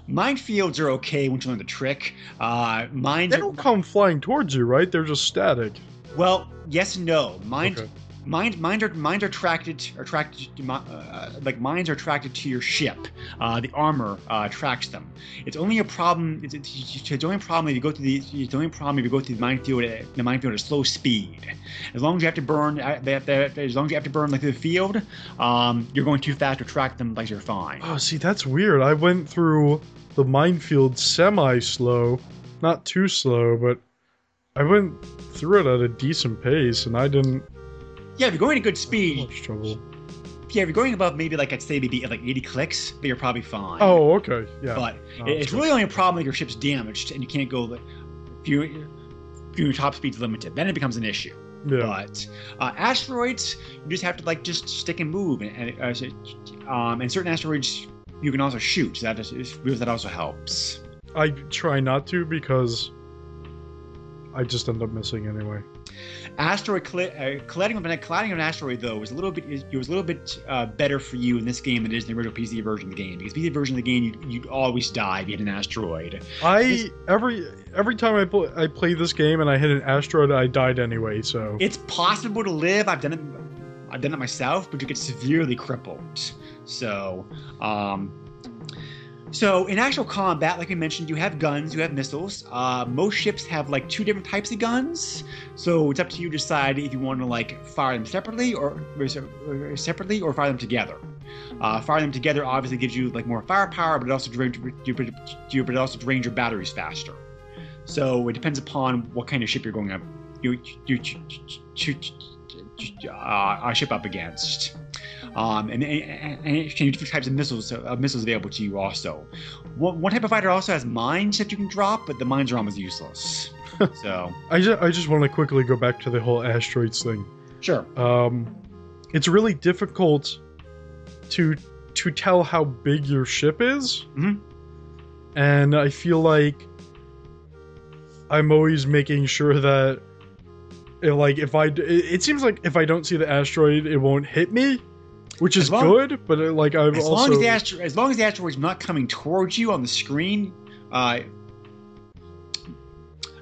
Minefields are okay once you learn the trick. Uh, mines. They don't come flying towards you, right? They're just static. Well, yes and no. Mines, Okay. Mines, mines are mines are attracted are attracted to, uh, like mines are attracted to your ship. Uh, the armor uh, attracts them. It's only a problem. It's, it's, it's only a problem if you go through the. It's only a problem if you go through the minefield. At, the minefield at slow speed. As long as you have to burn, uh, as long as you have to burn like the field, um, you're going too fast to attract them. Like you're fine. Oh, see, that's weird. I went through the minefield semi slow, not too slow, but I went through it at a decent pace, and I didn't Yeah, if you're going at good speed, trouble. yeah, if you're going above maybe like I'd say maybe at like 80 clicks, then you're probably fine. Oh, okay, yeah. But No, it's really only a problem if your ship's damaged and you can't go. If, you, if your top speed's limited, then it becomes an issue. yeah. But uh, asteroids, you just have to like just stick and move, and, and, uh, um, and certain asteroids you can also shoot. So that is, that also helps. I try not to because I just end up missing anyway. Asteroid uh, colliding with an, colliding with an asteroid though was a little bit it was a little bit uh, better for you in this game than it is in the original PC version of the game because PC version of the game you you'd always die if you hit an asteroid. I every every time I play I play this game and I hit an asteroid, I died anyway. So It's possible to live. I've done it. I've done it myself, but you get severely crippled. So, um, so in actual combat, like I mentioned, you have guns, you have missiles. Uh, most ships have like two different types of guns. So it's up to you to decide if you want to like fire them separately or, or separately or fire them together. Uh, fire them together obviously gives you like more firepower, but it also drains, but it also drains your batteries faster. So it depends upon what kind of ship you're going up. You you you uh, uh, ship up against. Um, and, and, it be different types of missiles uh, missiles available to you also. One, one type of fighter also has mines that you can drop, but the mines are almost useless. so I just I just want to quickly go back to the whole asteroids thing. sure, Um, it's really difficult to to tell how big your ship is, Mhm. and I feel like I'm always making sure that, eh, like, if I it it seems like if I don't see the asteroid, it won't hit me, which is long- good. But uh, like I've as also long as the astro- as long as the asteroid's not coming towards you on the screen, uh,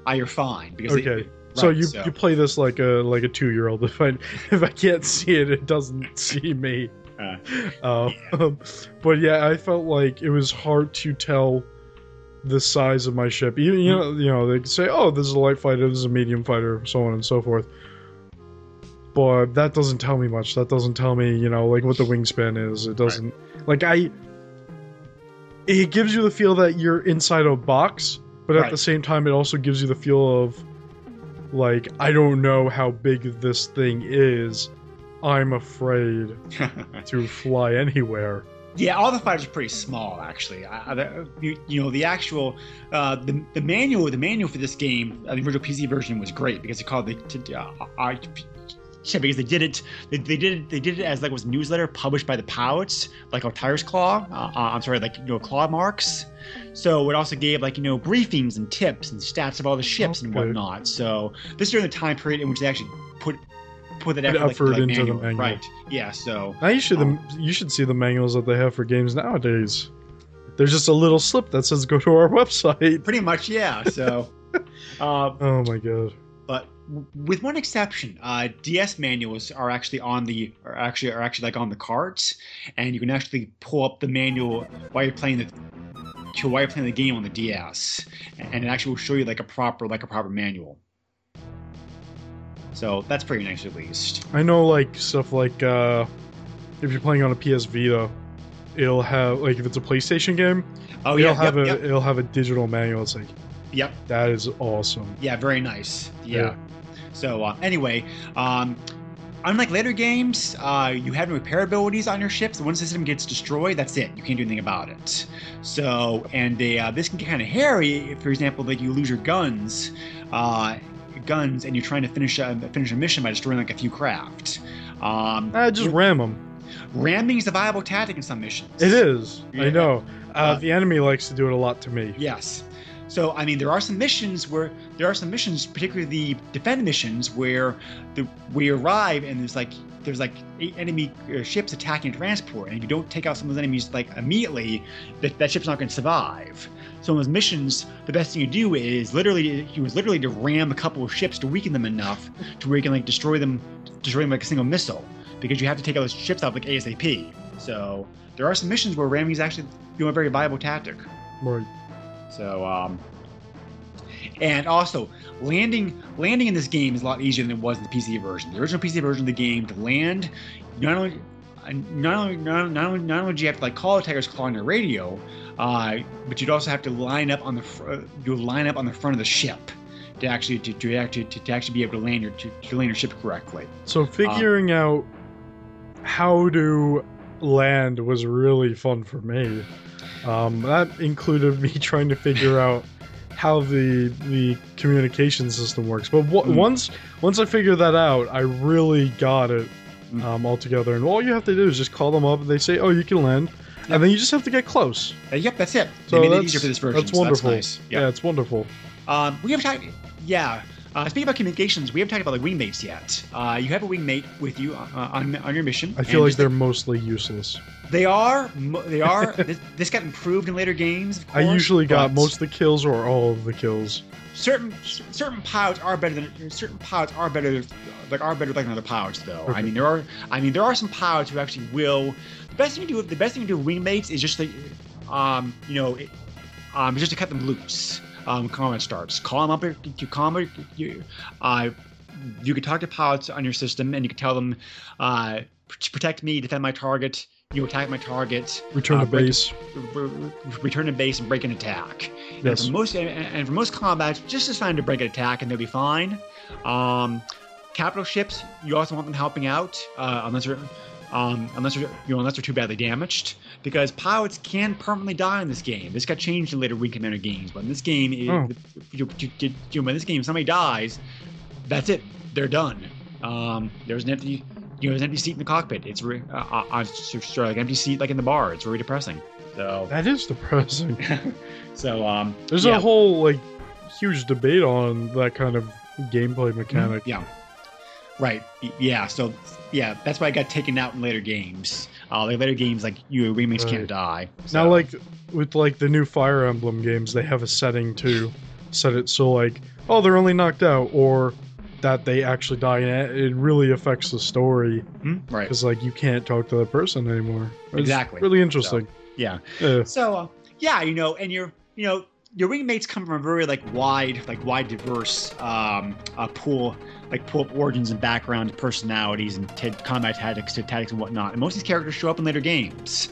uh you're fine because it- Okay. so right, you you play this like a like a two year old. If I if I can't see it, it doesn't see me. Uh, Um, but yeah, I felt like it was hard to tell the size of my ship. You, you know, you know, they could say, "Oh, this is a light fighter, this is a medium fighter," so on and so forth. But that doesn't tell me much. That doesn't tell me, you know, like what the wingspan is. It doesn't like I. It gives you the feel that you're inside a box, but at Right. the same time, it also gives you the feel of, like, I don't know how big this thing is I'm afraid to fly anywhere. Yeah, all the fighters are pretty small, actually. Uh, you, you know, the actual uh, the the manual the manual for this game, uh, the original PC version, was great because it called the uh, yeah, because they did it they, they did it they did it as like it was a newsletter published by the Powits, like Tiger's Claw. Uh, uh, I'm sorry, like you know claw marks. So it also gave like you know briefings and tips and stats of all the ships and Okay. whatnot. So this is during the time period in which they actually put put that Put effort, like, effort like into the manual. manual. right? Yeah. So Now you should you should see the manuals that they have for games nowadays. There's just a little slip that says go to our website. pretty much, yeah. So. Uh, Oh my god. but with one exception, uh, DS manuals are actually on the are actually are actually like on the carts, and you can actually pull up the manual while you're playing the to while you're playing the game on the DS, and it actually will show you like a proper like a proper manual. So that's pretty nice at least. I know like stuff like uh if you're playing on a PS Vita, it'll have like if it's a PlayStation game, Oh it'll yeah, have yep, a yep, it'll have a digital manual. It's like yep, that is awesome. yeah, very nice. Yeah. So uh, anyway, um, unlike later games, uh, you have no repair abilities on your ships. Once the system gets destroyed, that's it. You can't do anything about it. So, and they, uh, this can get kind of hairy. If, for example, like you lose your guns, uh, guns, and you're trying to finish a, finish a mission by destroying like a few craft. Um, Ah, just ram them. ramming is a viable tactic in some missions. It is. Yeah. I know. Uh, Uh, the enemy likes to do it a lot to me. Yes. So I mean, there are some missions where there are some missions, particularly the defend missions, where the we arrive and there's like there's like eight enemy uh, ships attacking a transport, and if you don't take out some of those enemies like immediately, that, that ship's not going to survive. So in those missions, the best thing you do is literally you was literally to ram a couple of ships to weaken them enough to where you can like destroy them, destroy them like a single missile, because you have to take out those ships out like ASAP. So there are some missions where ramming is actually you know a very viable tactic. Right. So, um, and also landing landing in this game is a lot easier than it was in the PC version. The original PC version of the game to land, not only not only not, not only not only do you have to like call a tiger's claw on your radio, uh, but you'd also have to line up on the fr- you line up on the front of the ship to actually to, to actually to, to actually be able to land your to, to land your ship correctly. So figuring out how to land was really fun for me. Um, that included me trying to figure out how the the communication system works. But w- Mm. once once I figured that out, I really got it Mm. um, all together. And all you have to do is just call them up, and they say, "Oh, you can land," and then you just have to get close. Uh, yep, that's it. So they made it that's, easier for this version. that's so wonderful. nice. Yeah. Yeah. it's wonderful. Um, we have time. Yeah. Uh, speaking about communications, we haven't talked about like wingmates yet. Uh, you have a wingmate with you uh, on on your mission. I feel like they're mostly useless. they are they are. this, this got improved in later games. Of I usually got most of the kills or all of the kills. certain certain pilots are better than certain pilots are better like are better than other pilots though. I mean there are I mean there are some pilots who actually will. The best thing to do with the best thing to do with wingmates is just to, um you know it, um just to cut them loose. Um, combat starts. Call them up. You call them. You, uh, you can talk to pilots on your system, and you can tell them, uh, protect me, defend my target. You attack my target. Return uh, to break- base. re- re- return to base and break an attack. And Yes. for most and, and for most combats, just as fine to break an attack and they'll be fine. Um, capital ships, you also want them helping out, uh, unless they're um, unless they're you know unless they're too badly damaged, because pilots can permanently die in this game. This got changed in later Wing Commander games, but in this game, it, Oh. you, you, you, when this game somebody dies, that's it. They're done. Um, there's an empty. You know, there's an empty seat in the cockpit. It's re- uh, uh, uh, sorry, like empty seat like in the bar. It's very depressing. So, That is depressing. so um, There's yeah. a whole like huge debate on that kind of gameplay mechanic. Yeah. Right. Yeah. So yeah, that's why I got taken out in later games. Uh, like later games, like you remakes Right. can't die. Now, like with like the new Fire Emblem games, they have a setting to set it so like, oh, they're only knocked out, or that they actually die, and it really affects the story Hmm? right. because like you can't talk to that person anymore. It's Exactly. Really interesting. Yeah. Yeah. So uh, yeah, you know, and you're you know your wingmates come from a very like wide like wide diverse um, uh, pool like pool of origins and background, personalities, and t- combat tactics, tactics and whatnot. And most of these characters show up in later games.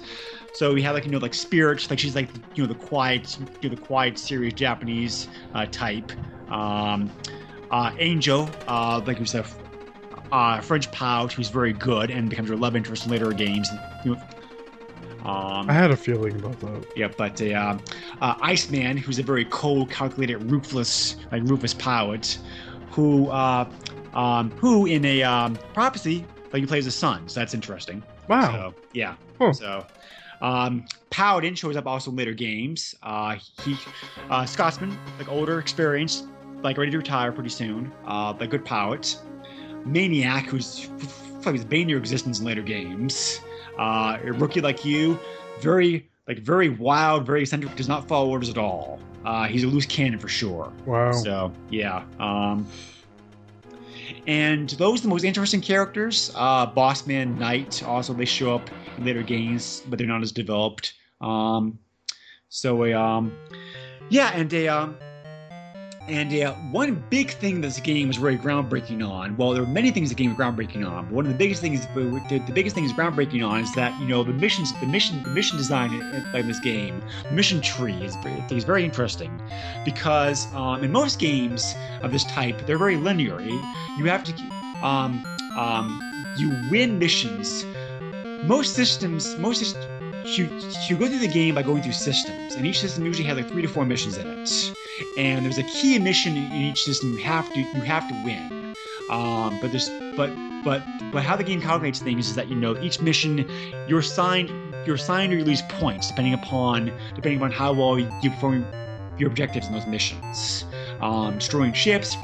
So we have like you know like Spirit, like she's like you know the quiet, you know the quiet, serious Japanese uh, type. Um, uh, Angel, uh, like you said, uh, French Pout, who's very good and becomes your love interest in later games. You know, um, I had a feeling about that. yeah, but a uh, uh, Iceman, who's a very cold, calculated, ruthless, like Rufus Powett, who uh, um, who in a um, prophecy, like he plays the son. So that's interesting. Wow. So yeah. Huh. So um, Paladin shows up also in later games. Uh, he uh, Scotsman, like older, experienced, like ready to retire pretty soon. Uh, but good Powett. Maniac, who's like his bane your existence in later games. Uh, a rookie like you, very like very wild, very eccentric, does not follow orders at all. Uh, he's a loose cannon for sure. Wow. So yeah. Um, and those are the most interesting characters. Uh, Bossman, Knight, also they show up in later games, but they're not as developed. Um, so a um, yeah, and a um, and uh, one big thing this game was really groundbreaking on. Well, there are many things the game was groundbreaking on. But one of the biggest things, the, the biggest thing is groundbreaking on is that you know the missions, the mission, the mission design in, this game, mission tree is is very interesting, because um, in most games of this type, they're very linear. You have to, um, um, you win missions. Most systems, most systems. You, go through the game by going through systems, and each system usually has like three to four missions in it and there's a key mission in each system you have to you have to win. Um, but there's but but but how the game calculates things is that you know each mission you're assigned you're assigned or you lose points depending upon depending upon how well you perform your objectives in those missions. Um, destroying ships,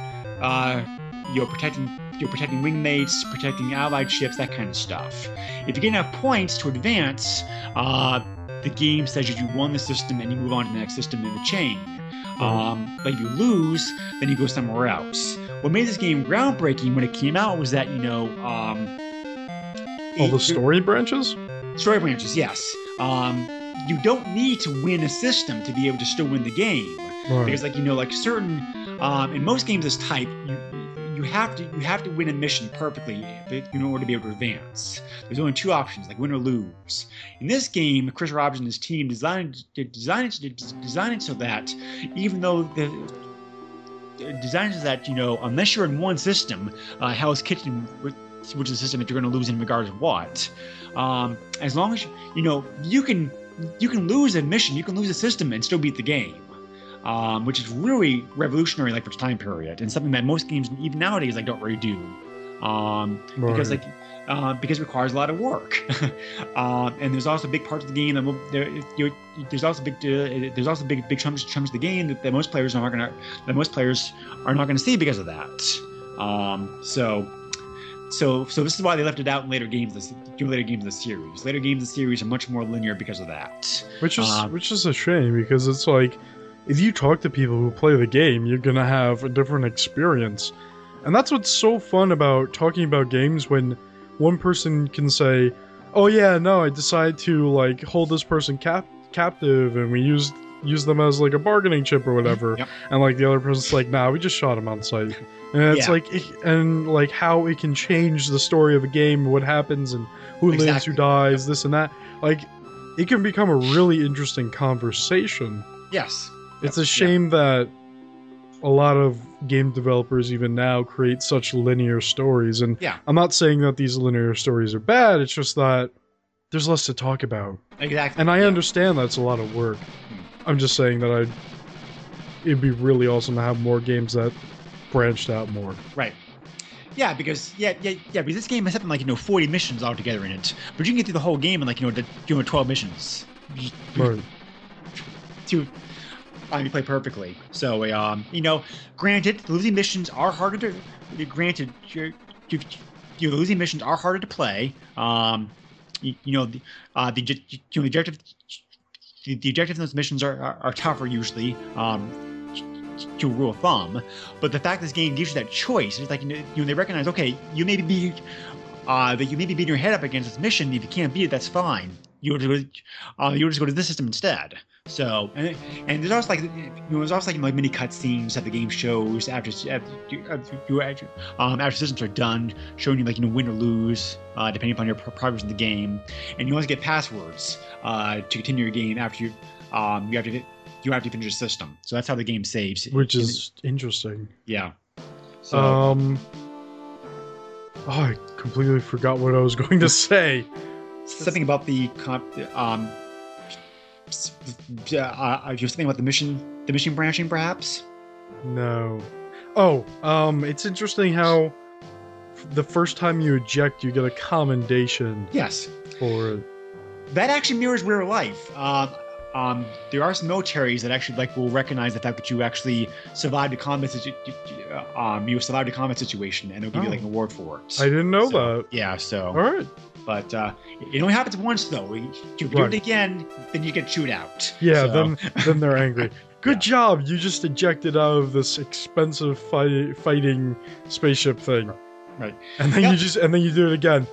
uh, you're protecting you're protecting wingmates, protecting allied ships, that kind of stuff. If you get enough points to advance, uh, the game says that you won the system and you move on to the next system in the chain. Um, but if you lose, then you go somewhere else. What made this game groundbreaking when it came out was that you know um, All the story branches? story branches. Yes, um, you don't need to win a system to be able to still win the game Right. because like you know like certain um, in most games this type you you have to you have to win a mission perfectly in order to be able to advance. There's only two options like win or lose. In this game chris roberts and his team designed designed it designed it so that even though the designed so that you know unless you're in one system uh, hell's kitchen which is a system that you're going to lose in regards to what um, as long as you know you can you can lose a mission you can lose a system and still beat the game um, which is really revolutionary like for its time period and something that most games even nowadays like don't really do. Um, because like uh, because it requires a lot of work. Um, and there's also big parts of the game that will, there, you there's also big uh, there's also big big chunks chunks of the game that, that most players are not gonna that most players are not gonna see because of that. Um, so so so this is why they left it out in later games this later games of the series. Later games of the series are much more linear because of that. Which is Um, which is a shame because it's like if you talk to people who play the game, you're gonna have a different experience. And that's what's so fun about talking about games when one person can say, "Oh yeah, no, I decided to like hold this person cap- captive and we used use them as like a bargaining chip or whatever." Yep. And like the other person's like, "Nah, we just shot him on sight." And it's Yeah. like it, and like how it can change the story of a game, what happens and who lives, who dies, this and that. Like it can become a really interesting conversation. yes It's a shame that a lot of game developers even now create such linear stories and Yeah. I'm not saying that these linear stories are bad, it's just that there's less to talk about. exactly And I yeah. understand that's a lot of work. Hmm. I'm just saying that I it'd be really awesome to have more games that branched out more. Right. Yeah, because yeah, yeah, yeah. Because this game has something like you know forty missions altogether in it, but you can get through the whole game in like you know the, you know twelve missions. You- Right. To you play perfectly. So um, you know, granted, losing missions are harder to. Granted, you you you losing missions are harder to play. Um, you, you know the uh the you know the objective. The, the objectives in those missions are, are, are tougher usually. Um, to rule of thumb, but the fact this game gives you that choice, it's like you know, they recognize, okay, you may be, uh, that you may be beating your head up against this mission. If you can't beat it, that's fine. You to, uh, you just go to this system instead. So, and, and there's also like, you know, there's also like, like mini cutscenes that the game shows after after, after, after, um, after systems are done, showing you like you know win or lose, uh, depending upon your progress in the game, and you always get passwords uh, to continue your game after you, um, you have to. You have to finish the system, so that's how the game saves. Which And- is interesting. yeah. So Um Oh, I completely forgot what I was going to say. Something about the comp, um, uh, uh, just something about the mission, the mission branching, perhaps. No. Oh, um, it's interesting how the first time you eject, you get a commendation Yes, for that actually mirrors real life. Um, um, there are some militaries that actually like will recognize the fact that you actually survived a combat situ- uh, um, you survived a combat situation, and they'll give you Oh. like an award for it. I didn't know So, that. Yeah, so All right. But uh, it only happens once though. You do Right. it again, then you get chewed out. Yeah, So, then then they're angry. Good Yeah. job. You just ejected out of this expensive fight, fighting spaceship thing. Right. And then Yeah. you just and then you do it again.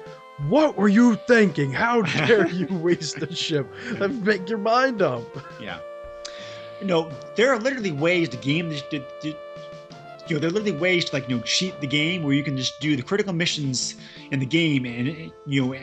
What were you thinking? How dare you waste the ship? Make your mind up. yeah. You know, there are literally ways to game this. To, to, you know, there are literally ways to like you know cheat the game where you can just do the critical missions in the game and you know.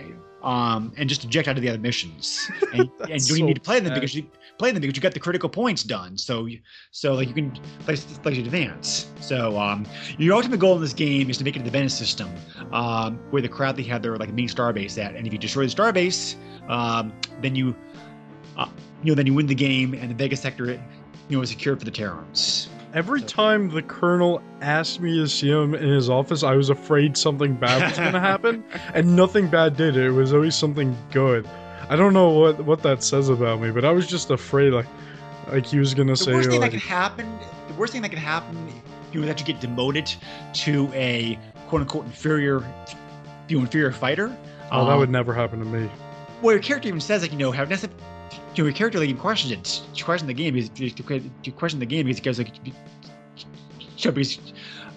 Um, and just eject out of the other missions, and, and you don't so need to play them bad. because you play them because you got the critical points done. So, you- so like you can play like you advance. So, um, your ultimate goal in this game is to make it to the Venice system, um, where the crowd they have their like main starbase at. And if you destroy the starbase, um, then you, uh, you know, then you win the game, and the Vega sector, you know, is secured for the Terrans. Every time the colonel asked me to see him in his office, I was afraid something bad was going to happen, and nothing bad did. It was always something good. I don't know what what that says about me, but I was just afraid, like, like he was going to say The worst thing that could happen, the worst thing that could happen, you would that you get demoted to a quote unquote inferior, you inferior fighter. "Oh, that Um, would never happen to me." well, your character even says like you know have necessary. You know, your character like questions it. You question the game because you you question the game because it goes like, know, because,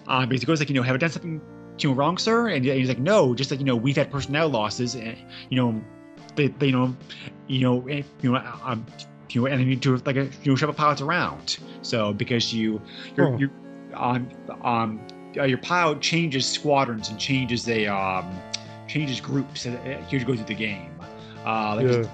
uh, because it goes like you know have I done something you know wrong, sir? And he's like no, just like you know we've had personnel losses, and you know they, they you know you know eh, you know um you know and they need to like a, you know shove pilots around. So because you you're Oh. you um um uh, your pilot changes squadrons and changes a um changes groups as as you go through the game. Uh, like Yeah.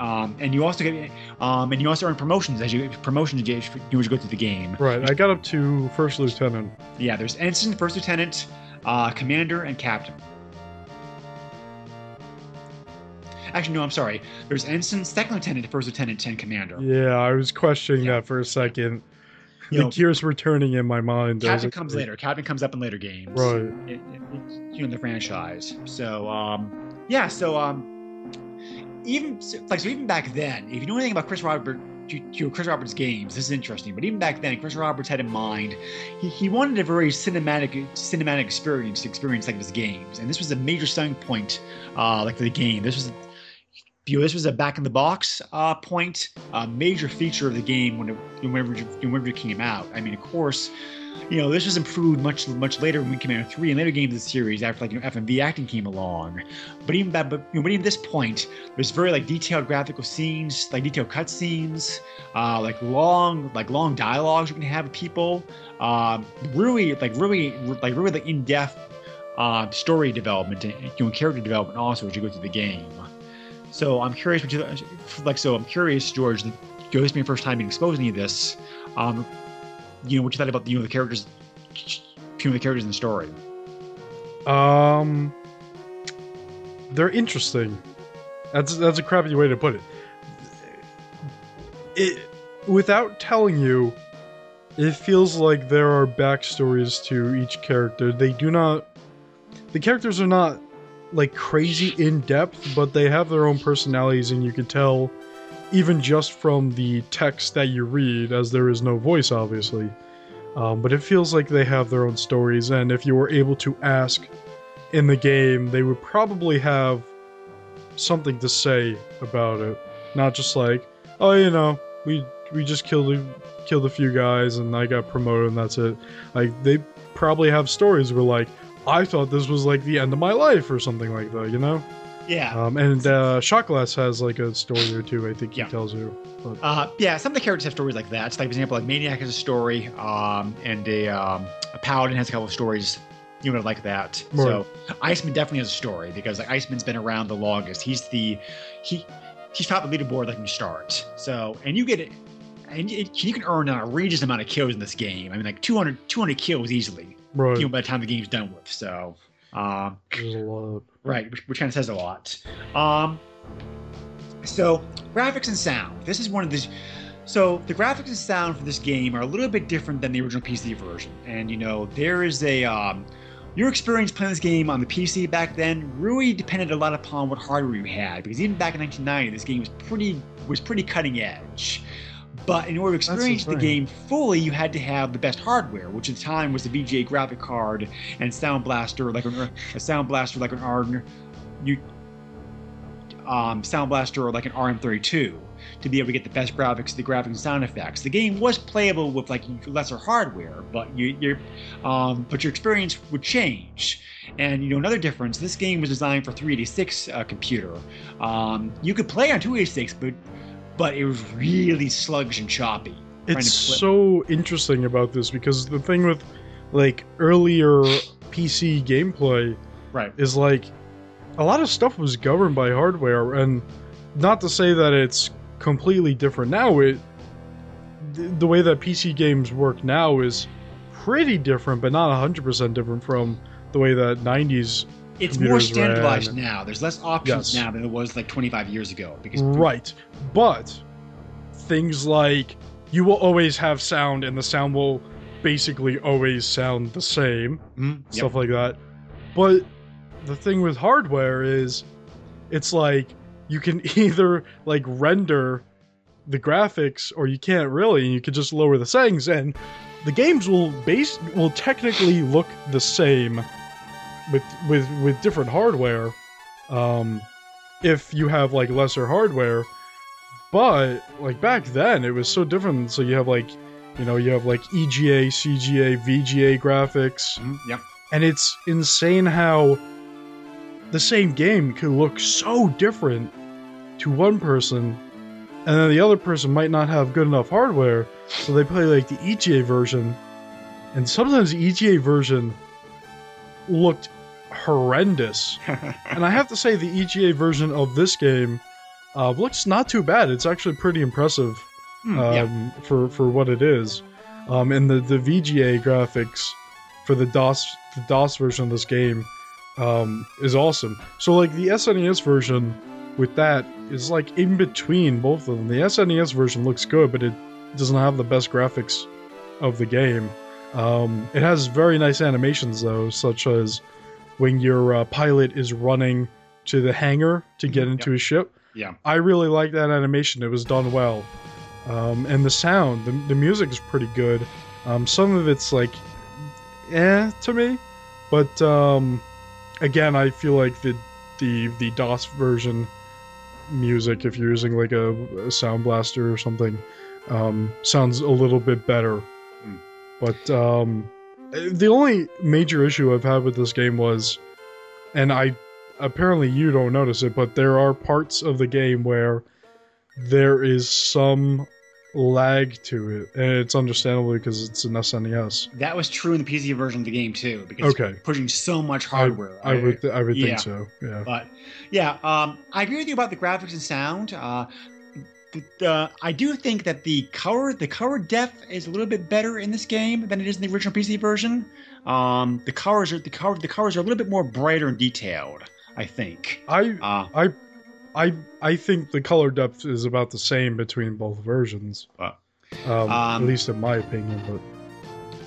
Um, and you also get um, and you also earn promotions as you promotions you, get- you as you go through the game. Right, I got up to first lieutenant. Yeah, there's ensign, first lieutenant, uh, commander, and captain. Actually, no, I'm sorry. There's ensign, second lieutenant, first lieutenant, and commander. Yeah, I was questioning Yeah. that for a second. You the know, gears were turning in my mind. Captain like, comes later. Captain comes up in later games. Right. in, in, you know, the franchise. So, um, yeah. So, um, even like so, even back then, if you know anything about Chris Robert, know, Chris Roberts' games, this is interesting. But even back then, Chris Roberts had in mind he, he wanted a very cinematic cinematic experience to experience like his games, and this was a major selling point, uh, like for the game. This was. You know, this was a back in the box uh, point, a major feature of the game when it, whenever, whenever it came out. I mean, of course, you know, this was improved much much later when Commander Three and later games of the series after like you know FMV acting came along. But even that, but you know, but even this point, there's very like detailed graphical scenes, like detailed cut scenes, uh, like long like long dialogues you can have with people. Uh, really like really like really like in depth uh, story development and you know character development also as you go through the game. So I'm curious what you like. So I'm curious, George. That you this being first time being exposed to any of this. Um, you know what you thought about you know the characters, you know the characters in the story. Um, they're interesting. That's that's a crappy way to put it. It without telling you, it feels like there are backstories to each character. They do not. The characters are not like crazy in depth, but they have their own personalities, and you can tell even just from the text that you read, as there is no voice, obviously. Um, but it feels like they have their own stories, and if you were able to ask in the game, they would probably have something to say about it. Not just like, oh, you know, we we just killed a, killed a few guys and I got promoted and that's it. Like they probably have stories where like, I thought this was like the end of my life or something like that, you know? Yeah. Um, and uh, Shotglass has like a story or two. I think Yeah. he tells you. Uh, yeah, some of the characters have stories like that. So like, for example, like Maniac has a story, um, and a, um, a Paladin has a couple of stories, you know, like that. So Iceman definitely has a story because like Iceman's been around the longest. He's the he he's top of the leaderboard like you start. So and you get it, and you, you can earn an outrageous amount of kills in this game. I mean, like 200, 200 kills easily. Right. You know, by the time the game's done with. So Um, There's a lot. Right, which, which kind of says a lot. Um, so graphics and sound. This is one of the. So the graphics and sound for this game are a little bit different than the original PC version, and you know there is a. Um, your experience playing this game on the PC back then really depended a lot upon what hardware you had, because even back in 1990, this game was pretty was pretty cutting edge. But in order to experience the game fully, you had to have the best hardware, which at the time was the VGA graphic card and Sound Blaster, like an, a Sound Blaster, like an ARM, you, um, Sound Blaster, or like an RM32, to be able to get the best graphics, the graphics and sound effects. The game was playable with like lesser hardware, but you, your, um, but your experience would change. And you know another difference. This game was designed for 386 uh, computer. Um, you could play on 286, but but it was really sluggish and choppy. It's so interesting about this because the thing with like earlier PC gameplay right. is like a lot of stuff was governed by hardware and not to say that it's completely different now it th- the way that PC games work now is pretty different but not 100% different from the way that 90s It's more computers ran. standardized now. There's less options Yes. now than it was like 25 years ago. Because Right. But things like you will always have sound and the sound will basically always sound the same, Mhm, yep. stuff like that. But the thing with hardware is it's like you can either like render the graphics or you can't really and you can just lower the settings and the games will base will technically look the same with with with different hardware um if you have like lesser hardware. But like back then it was so different. So you have like you know you have like EGA, CGA, VGA graphics. Mhm, Yep. and it's insane how the same game could look so different to one person and then the other person might not have good enough hardware so they play like the EGA version. And sometimes the EGA version looked horrendous and I have to say the EGA version of this game uh, looks not too bad it's actually pretty impressive Hmm, um, yeah. for for what it is. Um, and the the VGA graphics for the DOS the DOS version of this game um, is awesome. So like the SNES version with that is like in between both of them. The SNES version looks good, but it doesn't have the best graphics of the game. Um, it has very nice animations though, such as when your uh, pilot is running to the hangar to get Mhm, into his ship. Yeah. I really like that animation. It was done well. Um, and the sound, the, the music is pretty good. Um, some of it's like, eh, to me. But um, again, I feel like the the the DOS version music, if you're using like a, a sound blaster or something, um, sounds a little bit better. Hmm. But um, the only major issue I've had with this game was, and I apparently you don't notice it, but there are parts of the game where there is some lag to it, and it's understandable because it's an SNES. That was true in the PC version of the game too, because Okay. pushing so much hardware. I would I would yeah. think so. Yeah. But yeah, um, I agree with you about the graphics and sound. Uh, the, I do think that the color the color depth is a little bit better in this game than it is in the original PC version. Um, the colors are the color the colors are a little bit more brighter and detailed. I think. I Uh, I I I think the color depth is about the same between both versions. Um, Um, at least in my opinion, but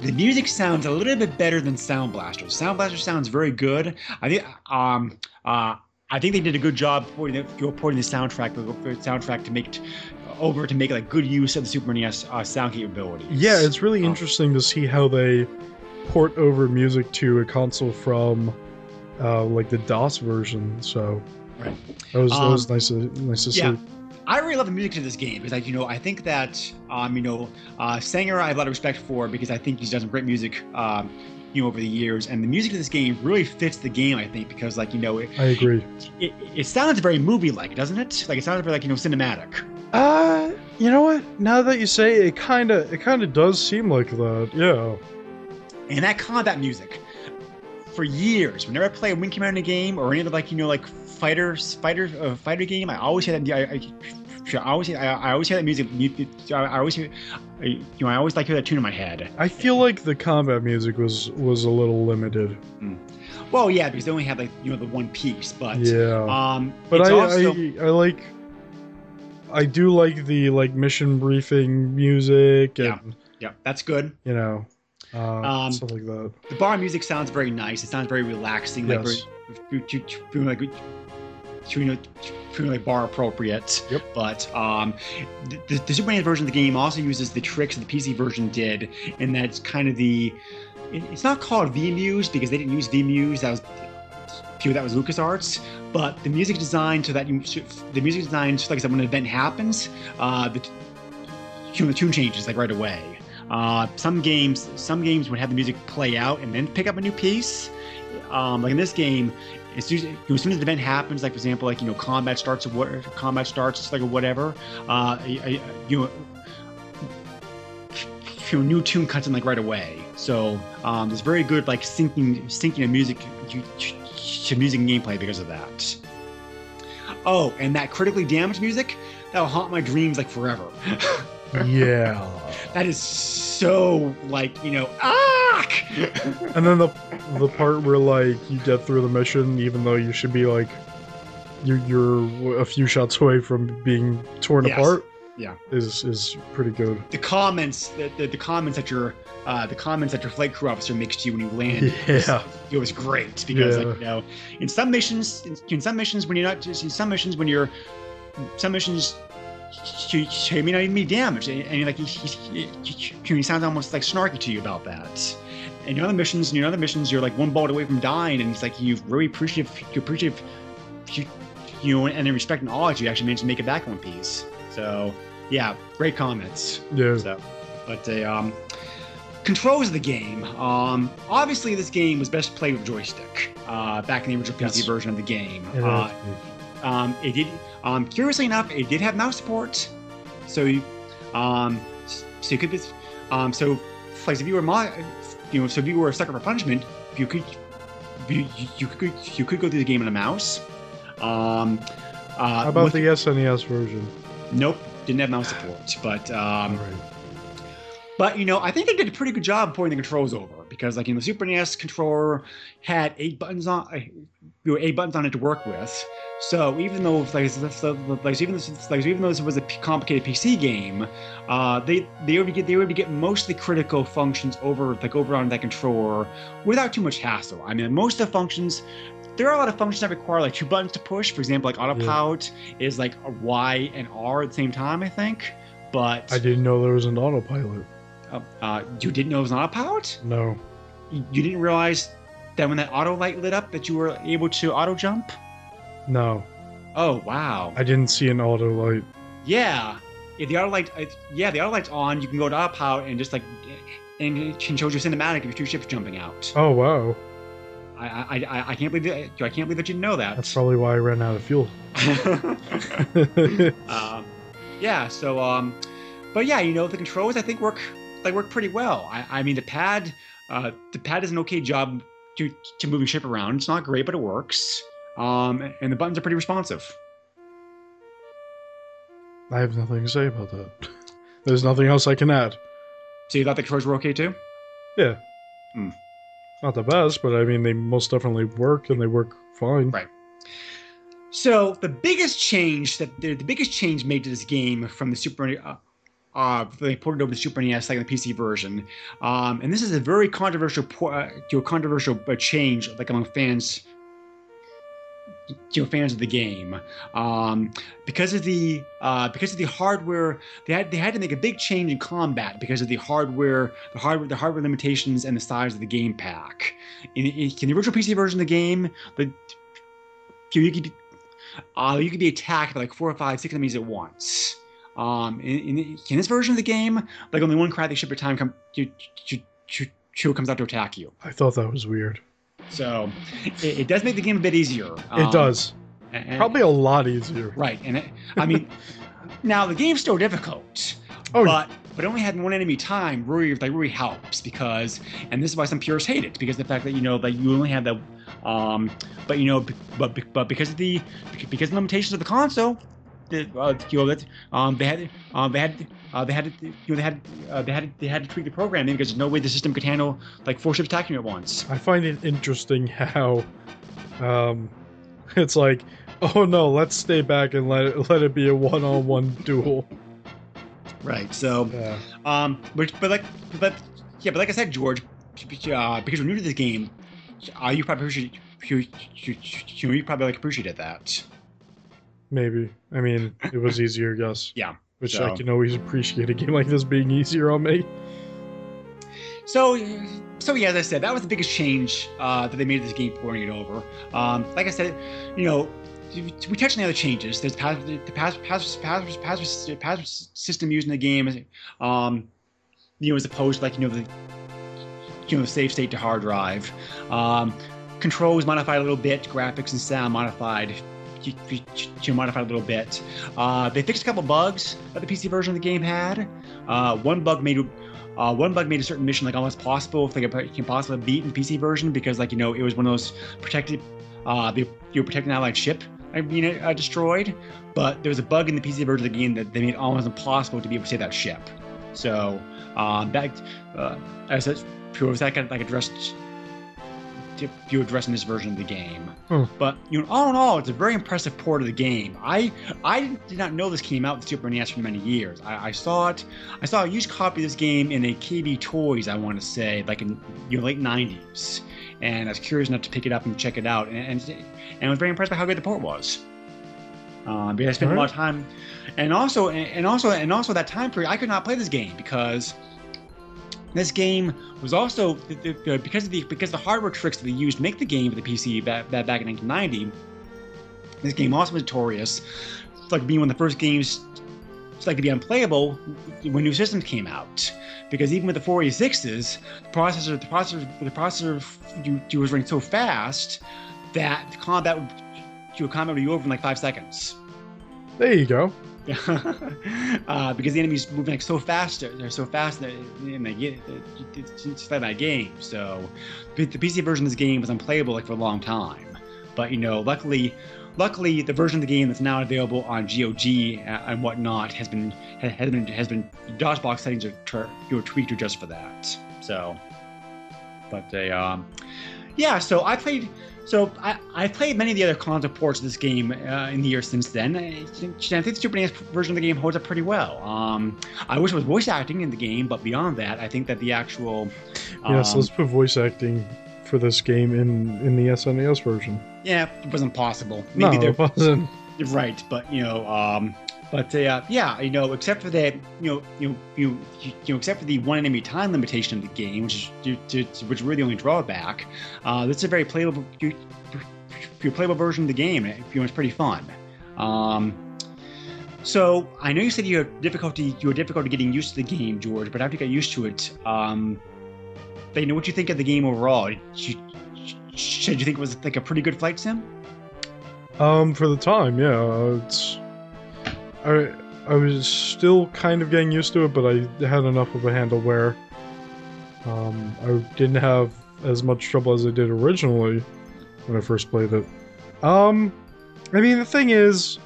the music sounds a little bit better than Sound Blaster. Sound Blaster sounds very good. I think um uh I think they did a good job porting the, porting the soundtrack the soundtrack to make it over to make like good use of the Super NES uh, sound capabilities. yeah, it's really Oh. interesting to see how they port over music to a console from uh, like the DOS version. So Right. that was that Um, was nice to nice to yeah. see. I really love the music to this game because, like, you know, I think that, um, you know, uh, Sanger I have a lot of respect for because I think he's done some great music, um, you know, over the years, and the music to this game really fits the game. I think because, like, you know, it I agree. it, it sounds very movie-like, doesn't it? Like, it sounds very like you know cinematic. Uh, you know what? Now that you say it, it kind of it kind of does seem like that. Yeah. And that combat music, for years, whenever I play a Wing Commander game or any other like you know like fighter fighter uh, fighter game, I always hear that. I, I I always I, I always hear that music. mu- I always hear, you know, I always like hear that tune in my head. I feel like the combat music was was a little limited. Well, yeah, because they only have like you know the one piece, but Yeah. um, But I, also, I I like I do like the like mission briefing music and Yeah. yeah, that's good. you know uh, Um, stuff like that. The bar music sounds very nice. It sounds very relaxing, like very, to, to, to, like to, you know, to, bar appropriate. Yep. But um, the, the, the Super version of the game also uses the tricks the PC version did, and that's kind of the. it- It's not called VMuse because they didn't use VMuse. That was that was LucasArts, but the music design to that the music design just like I said when an event happens, uh, the, you know, the tune changes like right away. Uh, some games, some games would have the music play out and then pick up a new piece. Um, like in this game, as soon as, as soon as the event happens, like for example, like you know, combat starts or what, combat starts it's like or whatever, uh, you know, you know, new tune cuts in like right away. So um, there's very good like syncing, syncing of music to, music and gameplay because of that. Oh, and that critically damaged music that will haunt my dreams like forever. yeah. That is so like you know ah. And then the the part where like you get through the mission, even though you should be like you're you're a few shots away from being torn Yes. apart. Yeah. is is pretty good. the comments, the, the, the comments that your uh, the comments that your flight crew officer makes to you when you land. Yeah. it was great because Yeah. like you know in some missions in, in some missions when you're not just in some missions when you're some missions you may not even be damaged and, and like he, he, he, he sounds almost like snarky to you about that and you in other missions and you in other missions you're like one bullet away from dying and he's like you really appreciate you appreciate you, you know and in respect and that you actually managed to make it back in one piece so yeah great comments Yeah. so, but uh, um, controls of the game. Um, obviously, this game was best played with joystick uh, back in the original PC Yes. version of the game. Uh, has to be. Um, it did. Um, curiously enough, it did have mouse support, so you, um, so you could. Um, so, like if you were, mo- you know, so if you were a sucker for punishment, you could, you, you could, you could go through the game on a mouse. Um, uh, How about with- the SNES version? Nope, didn't have mouse support, but um, Alright. but you know, I think they did a pretty good job porting the controls over because, like, you know, the Super NES controller had eight buttons on, uh, you know, eight buttons on it to work with. So even though, like, like even though, like, even though this was a complicated PC game, uh, they they were able to get they were able to get most of the critical functions over like over on that controller without too much hassle. I mean, most of the functions. There are a lot of functions that require like two buttons to push. For example, like autopilot is like a Y and R at the same time, I think. But I didn't know there was an autopilot. Uh, uh, you didn't know it was not a autopilot? No. You you didn't realize that when that auto light lit up that you were able to auto jump? No. Oh wow! I didn't see an auto light. Yeah, if the auto light, uh, yeah, the auto light's on. You can go to autopilot and just like, and it can show you cinematic of your two ships jumping out. Oh wow. I, I, I, I can't believe that. I can't believe that you didn't know that. That's probably why I ran out of fuel. um, yeah. So, um, but yeah, you know, the controls I think work they work pretty well. I, I mean, the pad, uh, the pad does an okay job to to moving ship around. It's not great, but it works. Um, and the buttons are pretty responsive. I have nothing to say about that. There's nothing else I can add. So you thought the controls were okay too? Yeah. Hmm. Not the best, but I mean they most definitely work and they work fine. Right. So the biggest change that the, the biggest change made to this game from the Super uh, uh, they ported over to Super NES, like the PC version, um, and this is a very controversial, uh, you know, controversial uh, change, like among fans, you know, fans of the game, um, because of the uh, because of the hardware. They had they had to make a big change in combat because of the hardware, the hardware, the hardware limitations, and the size of the game pack. In, in, in the original PC version of the game, the you, you could uh, you could be attacked by like four or five, six enemies at once. Um, in, in, in this version of the game, like only one crappy ship at a time come to, to, to, to comes out to attack you. I thought that was weird. So it, it does make the game a bit easier. it Um, does. and- Probably a lot easier. right, and it, I mean, now the game's still difficult. Oh, but but only having one enemy time really like really helps because and this is why some purists hate it because the fact that you know that you only have the um but you know but but because of the because of the limitations of the console the, uh, you know that um, they had um, they had uh, they had to, you know they had uh, they had they had to tweak the programming because there's no way the system could handle like four ships attacking at once. I find it interesting how um, it's like, oh no, let's stay back and let it, let it be a one-on-one duel. Right. So, Yeah. um, but but like but yeah, but like I said, George, uh, because we're new to this game, uh, you probably appreciate you, you, you, you probably like appreciated that. Maybe. I mean, it was easier, yes. Yeah, Which so- I can always appreciate a game like this being easier on me. So, so yeah, as I said, that was the biggest change uh, that they made to this game, porting it over. Um, like I said, you know, we touched on the other changes. There's pass, the pass, pass, pass, pass, pass system used in the game, um, you know, as opposed to like you know the you know save state to hard drive. Um, controls modified a little bit, graphics and sound modified. You, modified a little bit. Uh, they fixed a couple bugs that the PC version of the game had. Uh, one bug made uh, one bug made a certain mission like almost possible if they could, can possibly beat in the PC version because like you know it was one of those protected uh, you were protecting an allied ship uh, being uh, destroyed, but there was a bug in the PC version of the game that they made almost impossible to be able to save that ship. So um, that uh, as was that kind of like addressed to you address in this version of the game. Hmm. But you know, all in all, it's a very impressive port of the game. I I did not know this came out with Super NES for many years. I, I saw it. I saw a used copy of this game in a KB Toys. I want to say, like in you know, late '90s, and I was curious enough to pick it up and check it out, and and, and I was very impressed by how good the port was. Um, because I spent a lot of time, and also and also and also that time period, I could not play this game because this game was also the- uh, because of the because the hardware tricks that they used to make the game for the PC back, back, in 1990. This game also was notorious, for, like being one of the first games to, like to be unplayable when new systems came out. Because even with the 486s, the processor the processor the processor you, you was running so fast that the combat would your combat would be over in like five seconds. There you go. uh, because the enemies moving like so fast, they're so fast and they get it's just like that game. So the PC version of this game was unplayable like for a long time. But you know, luckily, luckily the version of the game that's now available on GOG and whatnot has been has been has been DOSBox settings are tweaked or just for that. So, but they um, yeah. So I played. So I, I played many of the other console ports of this game uh, in the years since then. I think, I think the Super NES version of the game holds up pretty well. Um, I wish it was voice acting in the game, but beyond that, I think that the actual yes, um, let's put voice acting for this game in in the SNES version. yeah, it wasn't possible. Maybe no, they're it wasn't. right, but you know, um, but uh, yeah, you know, except for that, you know, you you you know, except for the one enemy time limitation of the game, which is which is really the only drawback. Uh, this is a very playable, you, playable version of the game. and, You know, it's pretty fun. Um, so I know you said you had difficulty, you had difficulty getting used to the game, George. But after you got used to it, um, you know what you think of the game overall. Did you, you think it was like a pretty good flight sim? Um, for the time, yeah, it's. I I was still kind of getting used to it, but I had enough of a handle where, um, I didn't have as much trouble as I did originally when I first played it. Um, I mean, the thing is,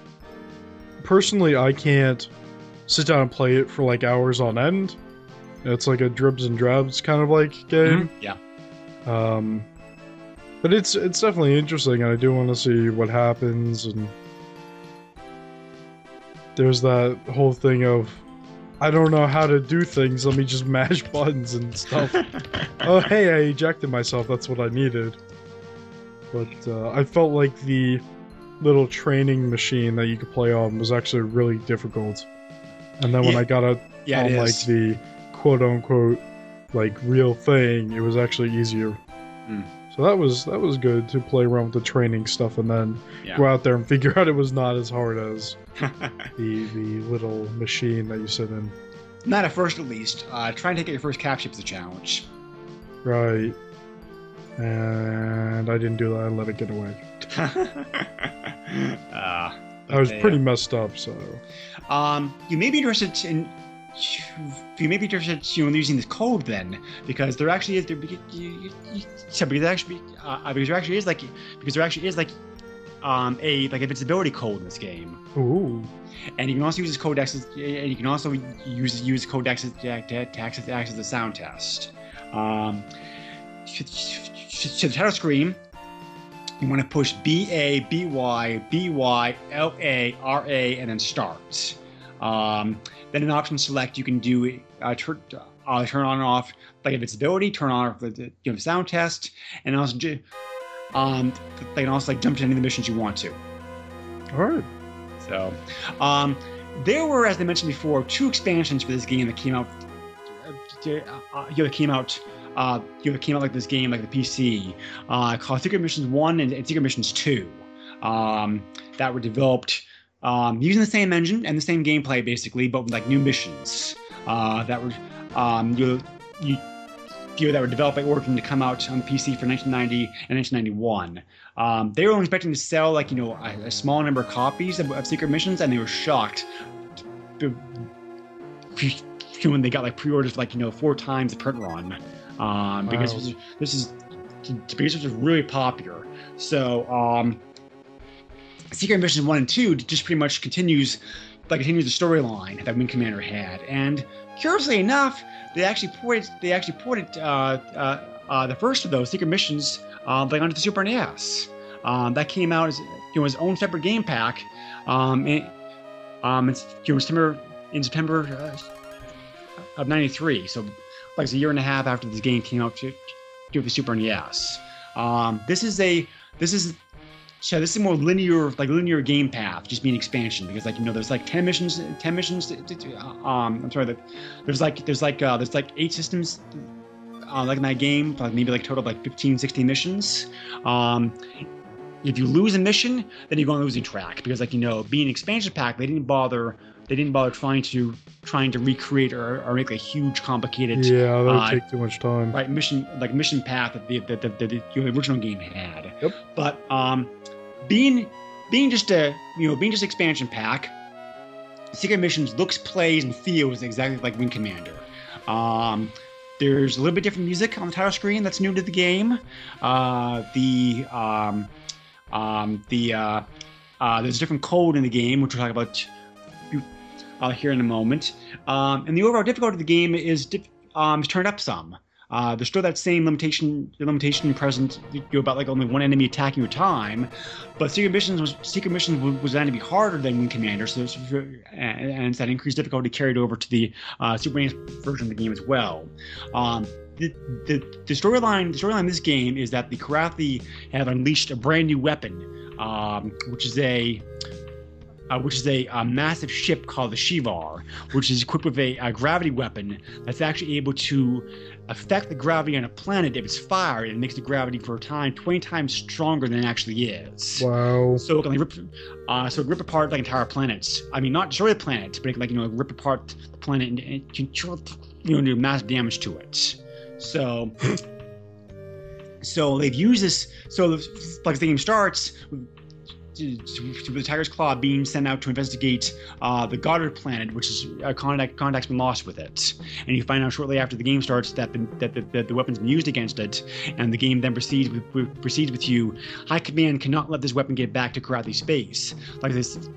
personally, I can't sit down and play it for like hours on end. It's like a dribs and drabs kind of like game. Yeah. Um, but it's it's definitely interesting, and I do want to see what happens. And there's that whole thing of I don't know how to do things. Let me just mash buttons and stuff. oh, hey, I ejected myself. That's what I needed. But uh, I felt like the little training machine that you could play on was actually really difficult. And then when Yeah. I got it Yeah, on like the quote unquote like real thing, it was actually easier. Hmm. So that was that was good to play around with the training stuff and then Yeah. go out there and figure out it was not as hard as the the little machine that you sit in. Not at first, at least. Uh, try and take out your first cap ship is a challenge. Right. And I didn't do that. I let it get away. uh, I was pretty messed up, so Um, you may be interested in. You may be interested, you know, in using this code then, because there actually is there. You, you, you, because there actually, uh, because there actually is like, because there actually is like, um, a like invincibility code in this game, Ooh. and you can also use this code access, and you can also use use code access to, to, to access to access the sound test. Um, to, to the title screen, you want to push B A B Y B Y L A R A and then start. Um, then in option select, you can do uh, turn uh, turn on and off like invincibility, turn on the, you know, sound test, and also um, they can also like jump to any of the missions you want to. All right. So, um, there were, as I mentioned before, two expansions for this game that came out. Uh, uh, you know, that came out. Uh, you know, came out like this game, like the PC, uh, called Secret Missions One and, and Secret Missions Two, um, that were developed um, using the same engine and the same gameplay, basically, but with like new missions uh, that were um, you, you, that were developed by Origin to come out on PC for 1990 and 1991. Um, they were only expecting to sell like you know a, a small number of copies of, of Secret Missions, and they were shocked when they got like pre-orders like you know four times the print run, um, because Wow. this is, this is because this was really popular. So um, Secret Missions one and two just pretty much continues like continues the storyline that Wing Commander had, and curiously enough, they actually ported they actually ported uh, uh, uh, the first of those Secret Missions uh, like onto the Super NES. Um, that came out as you know its own separate game pack. Um, it, um, it's know, September in September uh, of '93, so like a year and a half after this game came out to, to the Super NES. Um, this is a this is so this is more linear like linear game path, just being expansion because like you know there's like ten missions, ten missions. to- to- to- Um, I'm sorry, there's like there's like uh, there's like eight systems. Uh, like in that game, like maybe like total like 15, 16 missions. Um, if you lose a mission, then you're go on losing track because, like you know, being an expansion pack, they didn't bother. They didn't bother trying to trying to recreate or, or make a huge, complicated Yeah, that would uh, take too much time. right mission like mission path that the that the, the, the, the original game had. Yep. But um, being being just a you know being just expansion pack, Secret Missions looks, plays, and feels exactly like Wing Commander. Um, there's a little bit different music on the title screen that's new to the game. Uh, the um, um, the uh, uh, there's a different code in the game, which we'll talk about uh, here in a moment. Um, and the overall difficulty of the game is um, turned up some. Uh, there's still that same limitation limitation present you about like only one enemy attacking your time, but Secret Missions was Secret Missions was, designed to be harder than Wing Commander, so and, that increased difficulty carried over to the uh, Super NES version of the game as well. Um, the, the, storyline the storyline in this game is that the Kilrathi have unleashed a brand new weapon, um, which is a uh, which is a, a massive ship called the Sivar, which is equipped with a, a gravity weapon that's actually able to affect the gravity on a planet if it's fired and makes the gravity for a time 20 times stronger than it actually is. Wow. So it can like, rip, uh, so rip apart like entire planets. I mean, not destroy the planet, but it can, like you know rip apart the planet and, and control, you know, do massive damage to it. So, so they've used this. So like the game starts. The Tiger's Claw being sent out to investigate uh, the Goddard planet, which is uh, contact contact's been lost with it, and you find out shortly after the game starts that the, that the, that the weapon's been used against it, and the game then proceeds with, proceeds with you. High Command cannot let this weapon get back to Kilrathi space. Like this,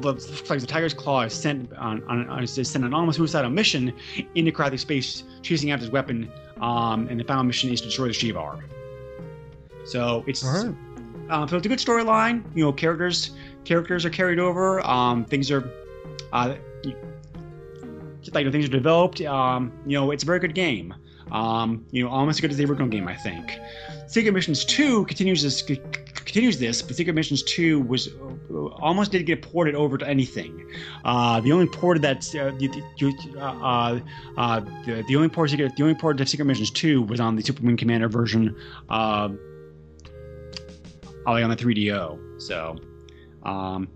like the Tiger's Claw is sent on, on, on is sent on almost suicidal mission into Kilrathi space, chasing after this weapon, um, and the final mission is to destroy the Sivar. So it's All right. Um, so it's a good storyline. You know, characters characters are carried over. Um, things are, uh, you- like the things are developed. Um, you know, it's a very good game. Um, you know, almost as good as the original game, I think. Secret Missions Two continues this c- continues this, but Secret Missions Two was uh, almost didn't get ported over to anything. Uh, the only port that uh, you, you, uh, uh, uh, the, the only port Secret, the only port of Secret Missions Two was on the Super Wing Commander version. Uh, Ollie on the 3DO. So, um,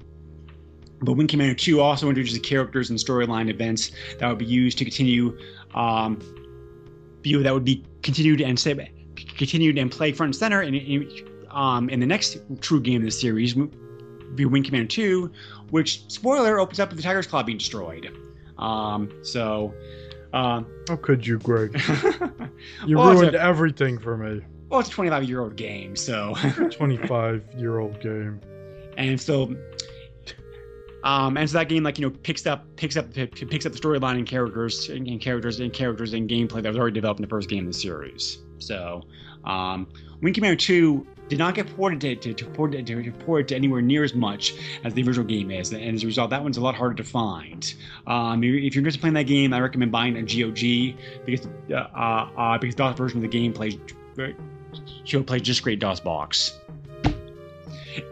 but Wing Commander 2 also introduces characters and storyline events that would be used to continue, um, view that would be continued and say, continued and play front and center in, in, um, in the next true game in the series, be Wing Commander 2, which spoiler opens up with the Tiger's Claw being destroyed. Um, so, uh, How could you, Greg? You Well, ruined a- everything for me. Well, it's a 25 year old game, so. 25 year old game. and so um, and so that game like you know picks up picks up picks up the storyline and characters and, characters and characters and gameplay that was already developed in the first game in the series. So, um, Wing Commander 2 did not get ported to, to, to, ported, to, to, ported to anywhere near as much as the original game is, and as a result, that one's a lot harder to find. Um, if you're interested in playing that game, I recommend buying a GOG because uh, uh, because DOS version of the game plays she'll play just great DOS box.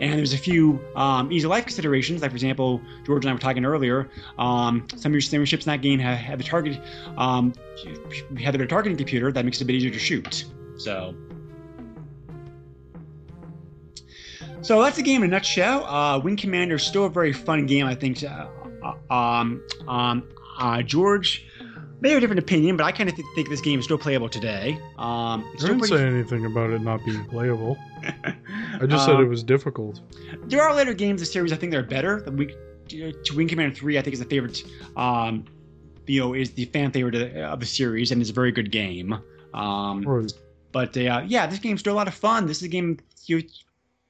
And there's a few um, easy life considerations, like for example, George and I were talking earlier. Um, some of your, some ships in that game have, have the target um, have their targeting computer that makes it a bit easier to shoot. So, so that's the game in a nutshell. Uh, Wing Commander is still a very fun game, I think. Uh, uh um, um, uh, George may have a different opinion, but I kind of th- think this game is still playable today. Um, I didn't say anything about it not being playable. I just said it um, was difficult. There are later games in the series I think they're better. The Wing, to Wing Commander Three, I think is the favorite. Um, you know, is the fan favorite of the series, and it's a very good game. Um, right. But uh, yeah, this game's still a lot of fun. This is a game you,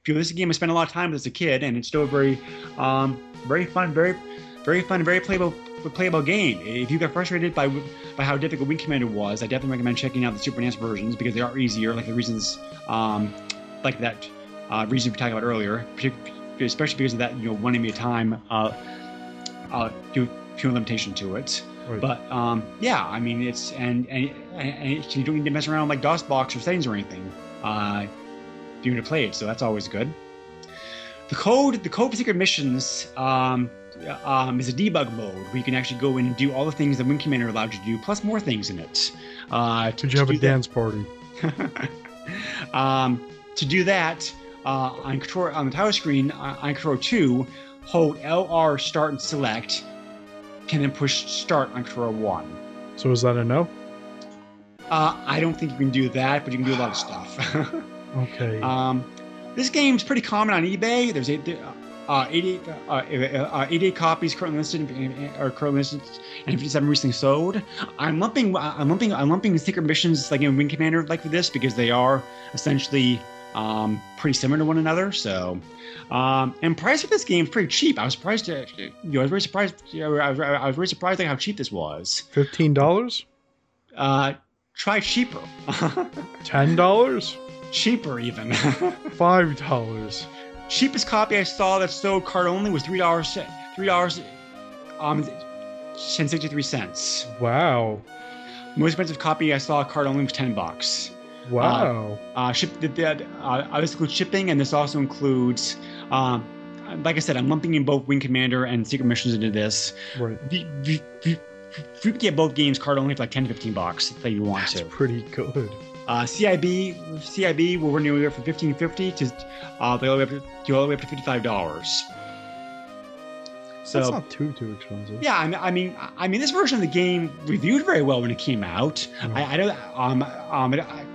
you know, this is a game I spent a lot of time with as a kid, and it's still a very, um, very fun, very, very fun, very playable playable game. If you got frustrated by by how difficult Wing Commander was, I definitely recommend checking out the Super NES versions because they are easier, like the reasons, um, like that uh, reason we talked about earlier, especially because of that, you know, one enemy at a time, uh, uh, few limitation to it. Right. But um, yeah, I mean, it's and, and and you don't need to mess around with like DOSBox or settings or anything. Uh, if you want to play it, so that's always good. The code, the code for secret missions, um, um, is a debug mode where you can actually go in and do all the things that Wing Commander allowed you to do, plus more things in it. Uh, Did you have a dance that, party? um, to do that, uh, on control on the title screen uh, on control two, hold LR start and select, can then push start on control one. So is that a no? Uh, I don't think you can do that, but you can do a lot of stuff. okay. Um, this game's pretty common on eBay. There's a, uh, 88, uh, uh, 88 copies currently listed are currently listed and 57 recently sold. I'm lumping I'm lumping I'm lumping the secret missions like in Wing Commander like for this because they are essentially um, pretty similar to one another. So, um, and price of this game is pretty cheap. I was surprised. To, you know, I was very surprised. You know, I, was, I was very surprised at how cheap this was. Fifteen dollars. Uh, try cheaper. Ten dollars. Cheaper even. Five dollars cheapest copy I saw that sold card only was three dollars. Three dollars, um, and sixty three cents. Wow. Most expensive copy I saw card only was ten bucks. Wow. Uh, uh ship. The, the, uh, this includes shipping, and this also includes. Um, like I said, I'm lumping in both Wing Commander and Secret Missions into this. Right. You can get both games card only for like 10 to 15 bucks if you want That's to. pretty good. Uh, CIB CIB will run anywhere from fifteen fifty to uh, all the way up to, all the way up to fifty five dollars. So that's not too too expensive. Yeah, I mean, I mean, I mean, this version of the game reviewed very well when it came out. Oh. I, I, don't, um, um, I,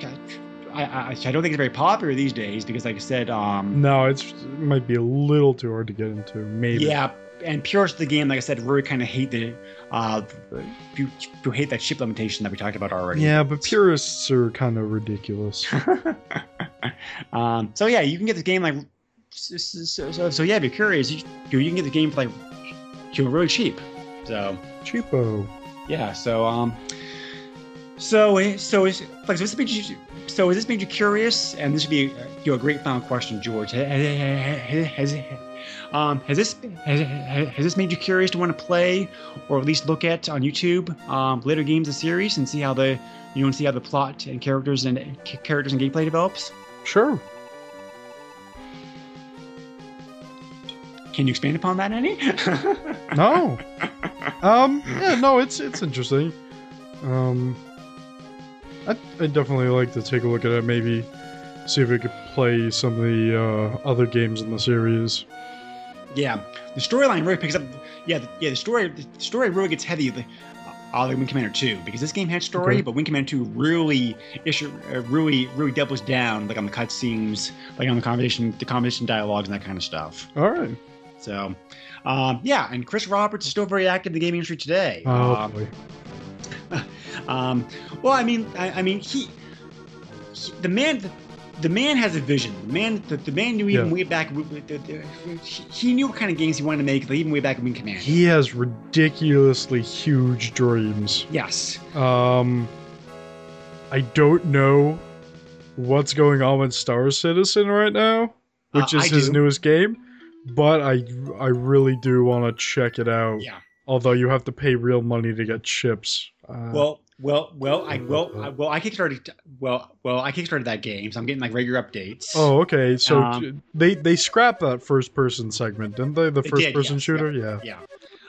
I, I, don't think it's very popular these days because, like I said, um, no, it's it might be a little too hard to get into. Maybe. Yeah, and purists of the game, like I said, really kind of hate the uh, you, you hate that ship limitation that we talked about already. Yeah, but purists are kind of ridiculous. um, so yeah, you can get this game like so, so, so yeah. If you're curious, you, you can get the game for like you know, really cheap. So cheapo. Yeah. So um. So so is like so this made you so has this made you curious? And this would be you know, a great final question, George. Has, has, um, has this has, has, this made you curious to want to play, or at least look at on YouTube um, later games of the series and see how the you know and see how the plot and characters and characters and gameplay develops? Sure. Can you expand upon that any? no. Um. Yeah. No. It's it's interesting. Um. I I definitely like to take a look at it. Maybe see if we could play some of the uh, other games in the series. Yeah, the storyline really picks up. Yeah, the, yeah, the story the story really gets heavy. The, uh, like Wing Commander 2 because this game had story, okay. but Wing Commander 2 really, issue, uh, really, really doubles down like on the cutscenes, like on the conversation, the conversation dialogues and that kind of stuff. All right. So, um, yeah, and Chris Roberts is still very active in the gaming industry today. Oh boy. um, well, I mean, I, I mean, he, he, the man, the man has a vision. The man, the, the man knew even Yeah. way back. w- w- the- the- He he knew what kind of games he wanted to make, even way back in Wing Command. He has ridiculously huge dreams. yes. Um, I don't know what's going on with Star Citizen right now, which Uh, is I his do. newest game, but I I really do want to check it out. Yeah. Although you have to pay real money to get chips. Uh, Well, well, well. I well, I, well. I kickstarted. Well, well. I kickstarted that game, so I'm getting like regular updates. oh, okay. So um, they they scrapped that first person segment, didn't they? The first did, person shooter. Yeah. yeah.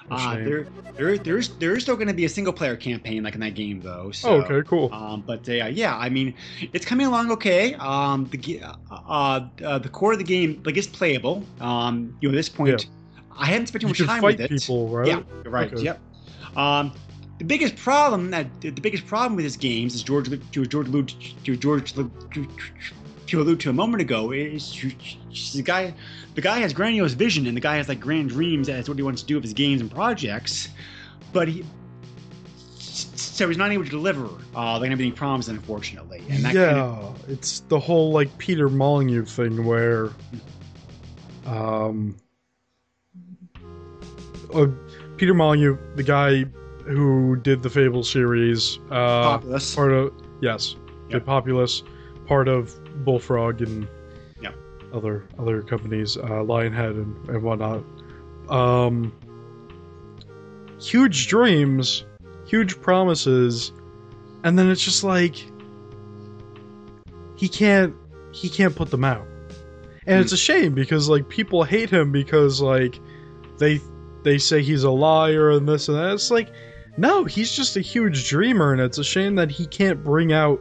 A Uh, there, there, there's, there's still going to be a single player campaign like in that game though. So, oh, okay. Cool. Um, but uh, yeah, I mean, it's coming along okay. Um, the uh, uh, uh, the core of the game like it's playable. Um, you know, at this point, I haven't spent too much time with it. people, right? Yeah, right. Okay. Yep. Um, the biggest problem that the biggest problem with his games is George George George George to allude to a moment ago is the guy the guy has grandiose vision and the guy has like grand dreams as what he wants to do with his games and projects, but he so he's not able to deliver uh, like everything he promised, unfortunately. And that yeah, kind of, it's the whole like Peter Molyneux thing where, um, uh, Peter Molyneux, the guy who did the Fable series, uh, Populous. part of yes, Yep. the Populous, part of Bullfrog and Yep. other other companies, uh, Lionhead and, and whatnot. Um, huge dreams, huge promises, and then it's just like he can't he can't put them out, and it's a shame because like people hate him because like they they say he's a liar and this and that. It's like no, he's just a huge dreamer, and it's a shame that he can't bring out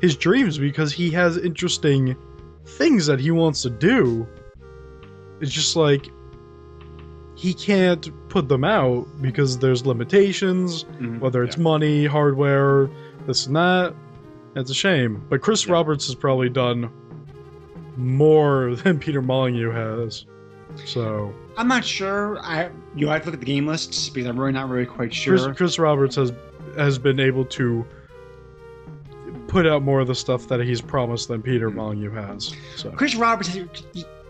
his dreams because he has interesting things that he wants to do. It's just like he can't put them out because there's limitations, Mhm. whether it's Yeah. money, hardware, this and that. It's a shame. But Chris Yeah. Roberts has probably done more than Peter Molyneux has. So I'm not sure. I you know I have to look at the game lists because I'm really not really quite sure. Chris, Chris Roberts has has been able to put out more of the stuff that he's promised than Peter Mm. Molyneux has. So Chris Roberts, has,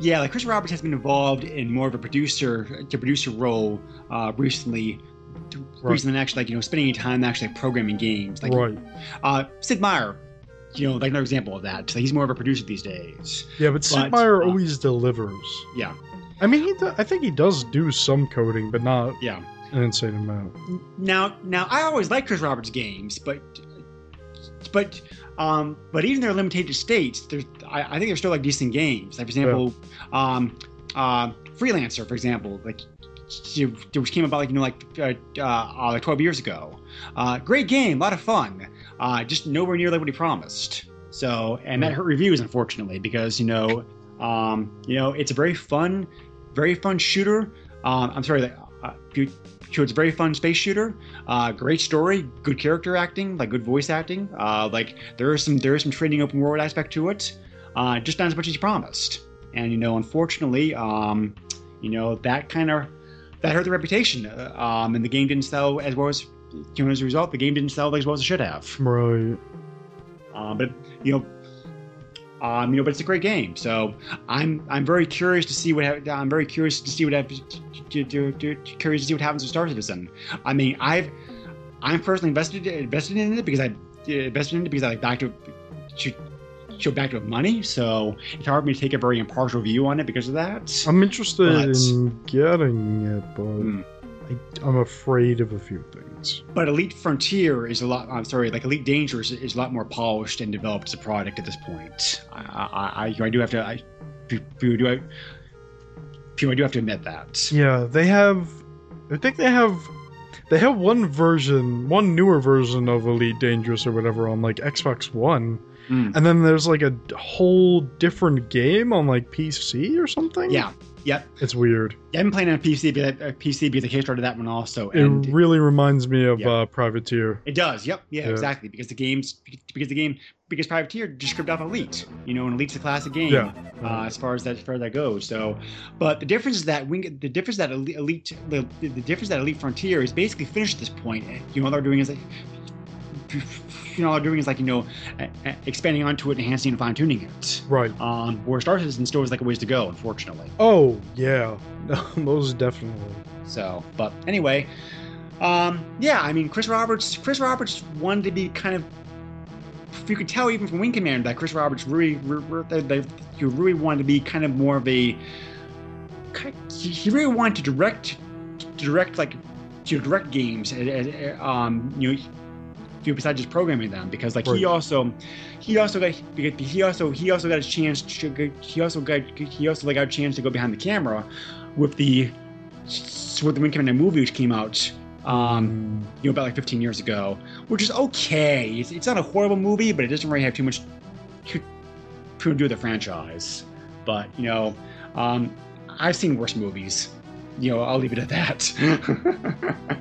yeah, like Chris Roberts has been involved in more of a producer, to producer role uh, recently, Right. recently actually like you know spending any time actually programming games. Like right, uh, Sid Meier, you know, like another example of that. So he's more of a producer these days. yeah, but Sid But, Meier uh, always delivers. Yeah, I mean, he do, I think he does do some coding, but not yeah. an insane amount. Now, now I always like Chris Roberts games, but but um, but even their limited states, there's I, I think they're still like decent games. Like for example, um, uh, Freelancer, for example, like which came about like you know like uh, uh, like 12 years ago. Uh, great game, a lot of fun. Uh, just nowhere near like what he promised. So and that hurt reviews unfortunately because you know um, you know it's a very fun, very fun shooter. Um, I'm sorry, uh, it's a very fun space shooter. Uh, great story, good character acting, like good voice acting. Uh, like there is some there is some trading open world aspect to it. Uh, just not as much as you promised. And you know, unfortunately, um, you know that kind of that hurt the reputation. Uh, um, and the game didn't sell as well as you know as a result, the game didn't sell as well as it should have. Right. Uh, but you know. Um, you know, but it's a great game, so I'm I'm very curious to see what I'm very curious to see what happens. To, to, to, curious to see what happens with Star Citizen. I mean, I've I'm personally invested invested in it because I invested in it because I like back to to show back to money. So it's hard for me to take a very impartial view on it because of that. I'm interested But- in getting it, but Hmm. I, I'm afraid of a few things. But Elite Frontier is a lot. I'm sorry, like Elite Dangerous is a lot more polished and developed as a product at this point. I I, I, do have to. I do I. I do have to admit that. Yeah, they have. I think they have. They have one version, one newer version of Elite Dangerous or whatever on like Xbox One, Mm. and then there's like a whole different game on like PC or something. Yeah. Yep. it's weird. Yeah, I've been playing on PC, but uh, PC because I kickstarted that one also, It really reminds me of Yeah. uh, Privateer. It does. Yep. Yeah, Yeah. Exactly. Because the game's because the game because Privateer just scripted off Elite. You know, and Elite's a classic game. Yeah. Uh, as far as that as far as that goes. So, but the difference is that Wing, the difference that Elite, Elite the, the difference that Elite Frontier is basically finished at this point. You know, what they're doing is like you know, doing is like you know, expanding onto it, enhancing and fine tuning it. Right. Um, where Star Citizen still has like a ways to go, unfortunately. Oh yeah, most definitely. So, but anyway, um, yeah, I mean, Chris Roberts, Chris Roberts wanted to be kind of. if You could tell even from Wing Commander that Chris Roberts really, really, they, he really wanted to be kind of more of a. He really wanted to direct, to direct like, to direct games, and, and, um, you know, you besides just programming them, because like Right. he also, he also got he also he also got a chance to go- he also got he also like got a chance to go behind the camera with the with the Wing Commander movie which came out um you know about like 15 years ago which is okay. It's, it's not a horrible movie but it doesn't really have too much to, to do with the franchise. But you know um i've seen worse movies. You know i'll leave it at that.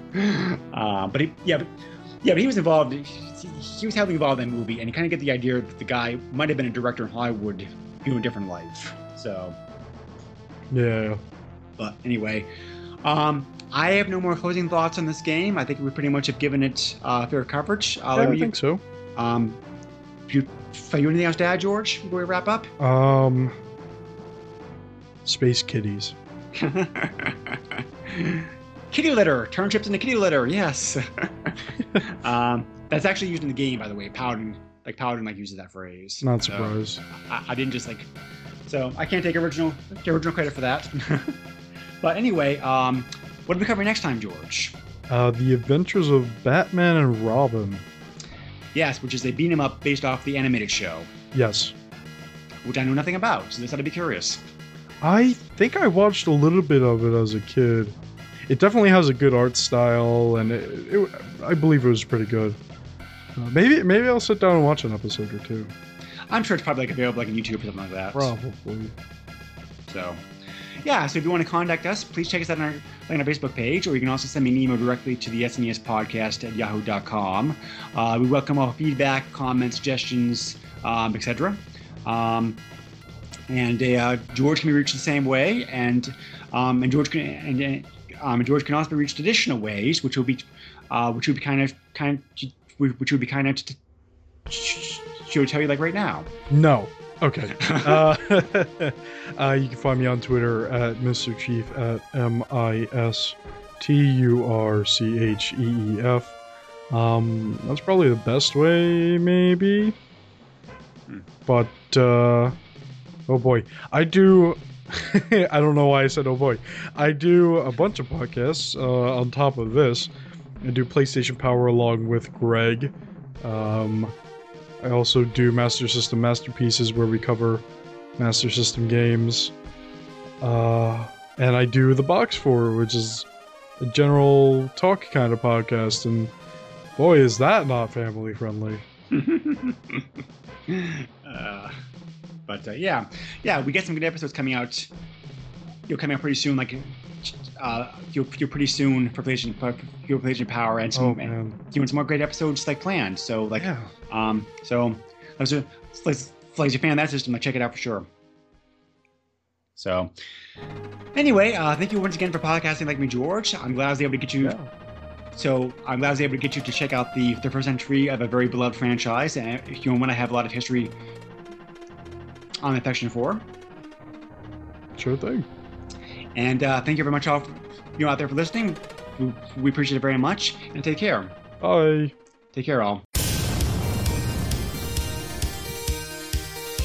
Uh, but he, yeah but yeah but he was involved he, was heavily involved in that movie and you kind of get the idea that the guy might have been a director in hollywood doing a different life so Yeah. but anyway, um, I have no more closing thoughts on this game. I think we pretty much have given it uh, fair coverage. Uh, Yeah, I think so. um, do you, have you anything else to add, George, before we wrap up? Um, space kitties. kitty litter. Turn chips into kitty litter. Yes. um, that's actually used in the game, by the way. Paladin, like Paladin, like uses that phrase. Not So, surprised. I, I didn't just like. So I can't take original take original credit for that. but anyway, um, what are we covering next time, George? Uh, the Adventures of Batman and Robin. Yes, which is a beat 'em up based off the animated show, Yes. which I know nothing about. So this ought to be curious. I think I watched a little bit of it as a kid. It definitely has a good art style, and it, it, I believe it was pretty good. Uh, maybe maybe I'll sit down and watch an episode or two. I'm sure it's probably like available like on YouTube or something like that. Probably. So, yeah. So if you want to contact us, please check us out on our, like, on our Facebook page, or you can also send me an email directly to the SNES podcast at yahoo.com. Uh, we welcome all feedback, comments, suggestions, um, etc. Um, and uh, George can be reached the same way, and um, and George can and uh, um, and George can also be reached additional ways, which will be uh, which would be kind of kind which would be kind of t- she'll tell you like right now. No. Okay. uh, uh, you can find me on Twitter at Mr. Chief at M I S T U R C H E E F. Um, that's probably the best way, maybe. But uh, oh boy, I do. I don't know why I said oh boy. I do a bunch of podcasts uh, on top of this. I do PlayStation Power along with Greg. Um, I also do Master System Masterpieces where we cover Master System games. Uh, and I do the Box For, which is a general talk kind of podcast. And boy, is that not family friendly. uh, but uh, yeah, yeah, we get some good episodes coming out. You'll coming out pretty soon, like uh, you're, you'll pretty soon for PlayStation for PlayStation Power and some Oh, man. doing some more great episodes like planned. So like Yeah. um so those are like if you're fan of that system, like check it out for sure. So anyway, uh, thank you once again for podcasting like me, George. I'm glad I was able to get you. So I'm glad I was able to get you to check out the the first entry of a very beloved franchise, and you know one I have a lot of history on affection for. Sure thing. And uh, thank you very much all, for, you out there for listening. We, we appreciate it very much, and take care. Bye. Take care, all.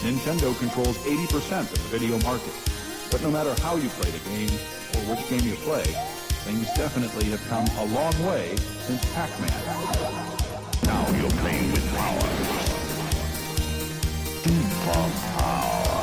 Nintendo controls 80% of the video market. But no matter how you play the game, or which game you play, things definitely have come a long way since Pac-Man. Now you're playing with power of power.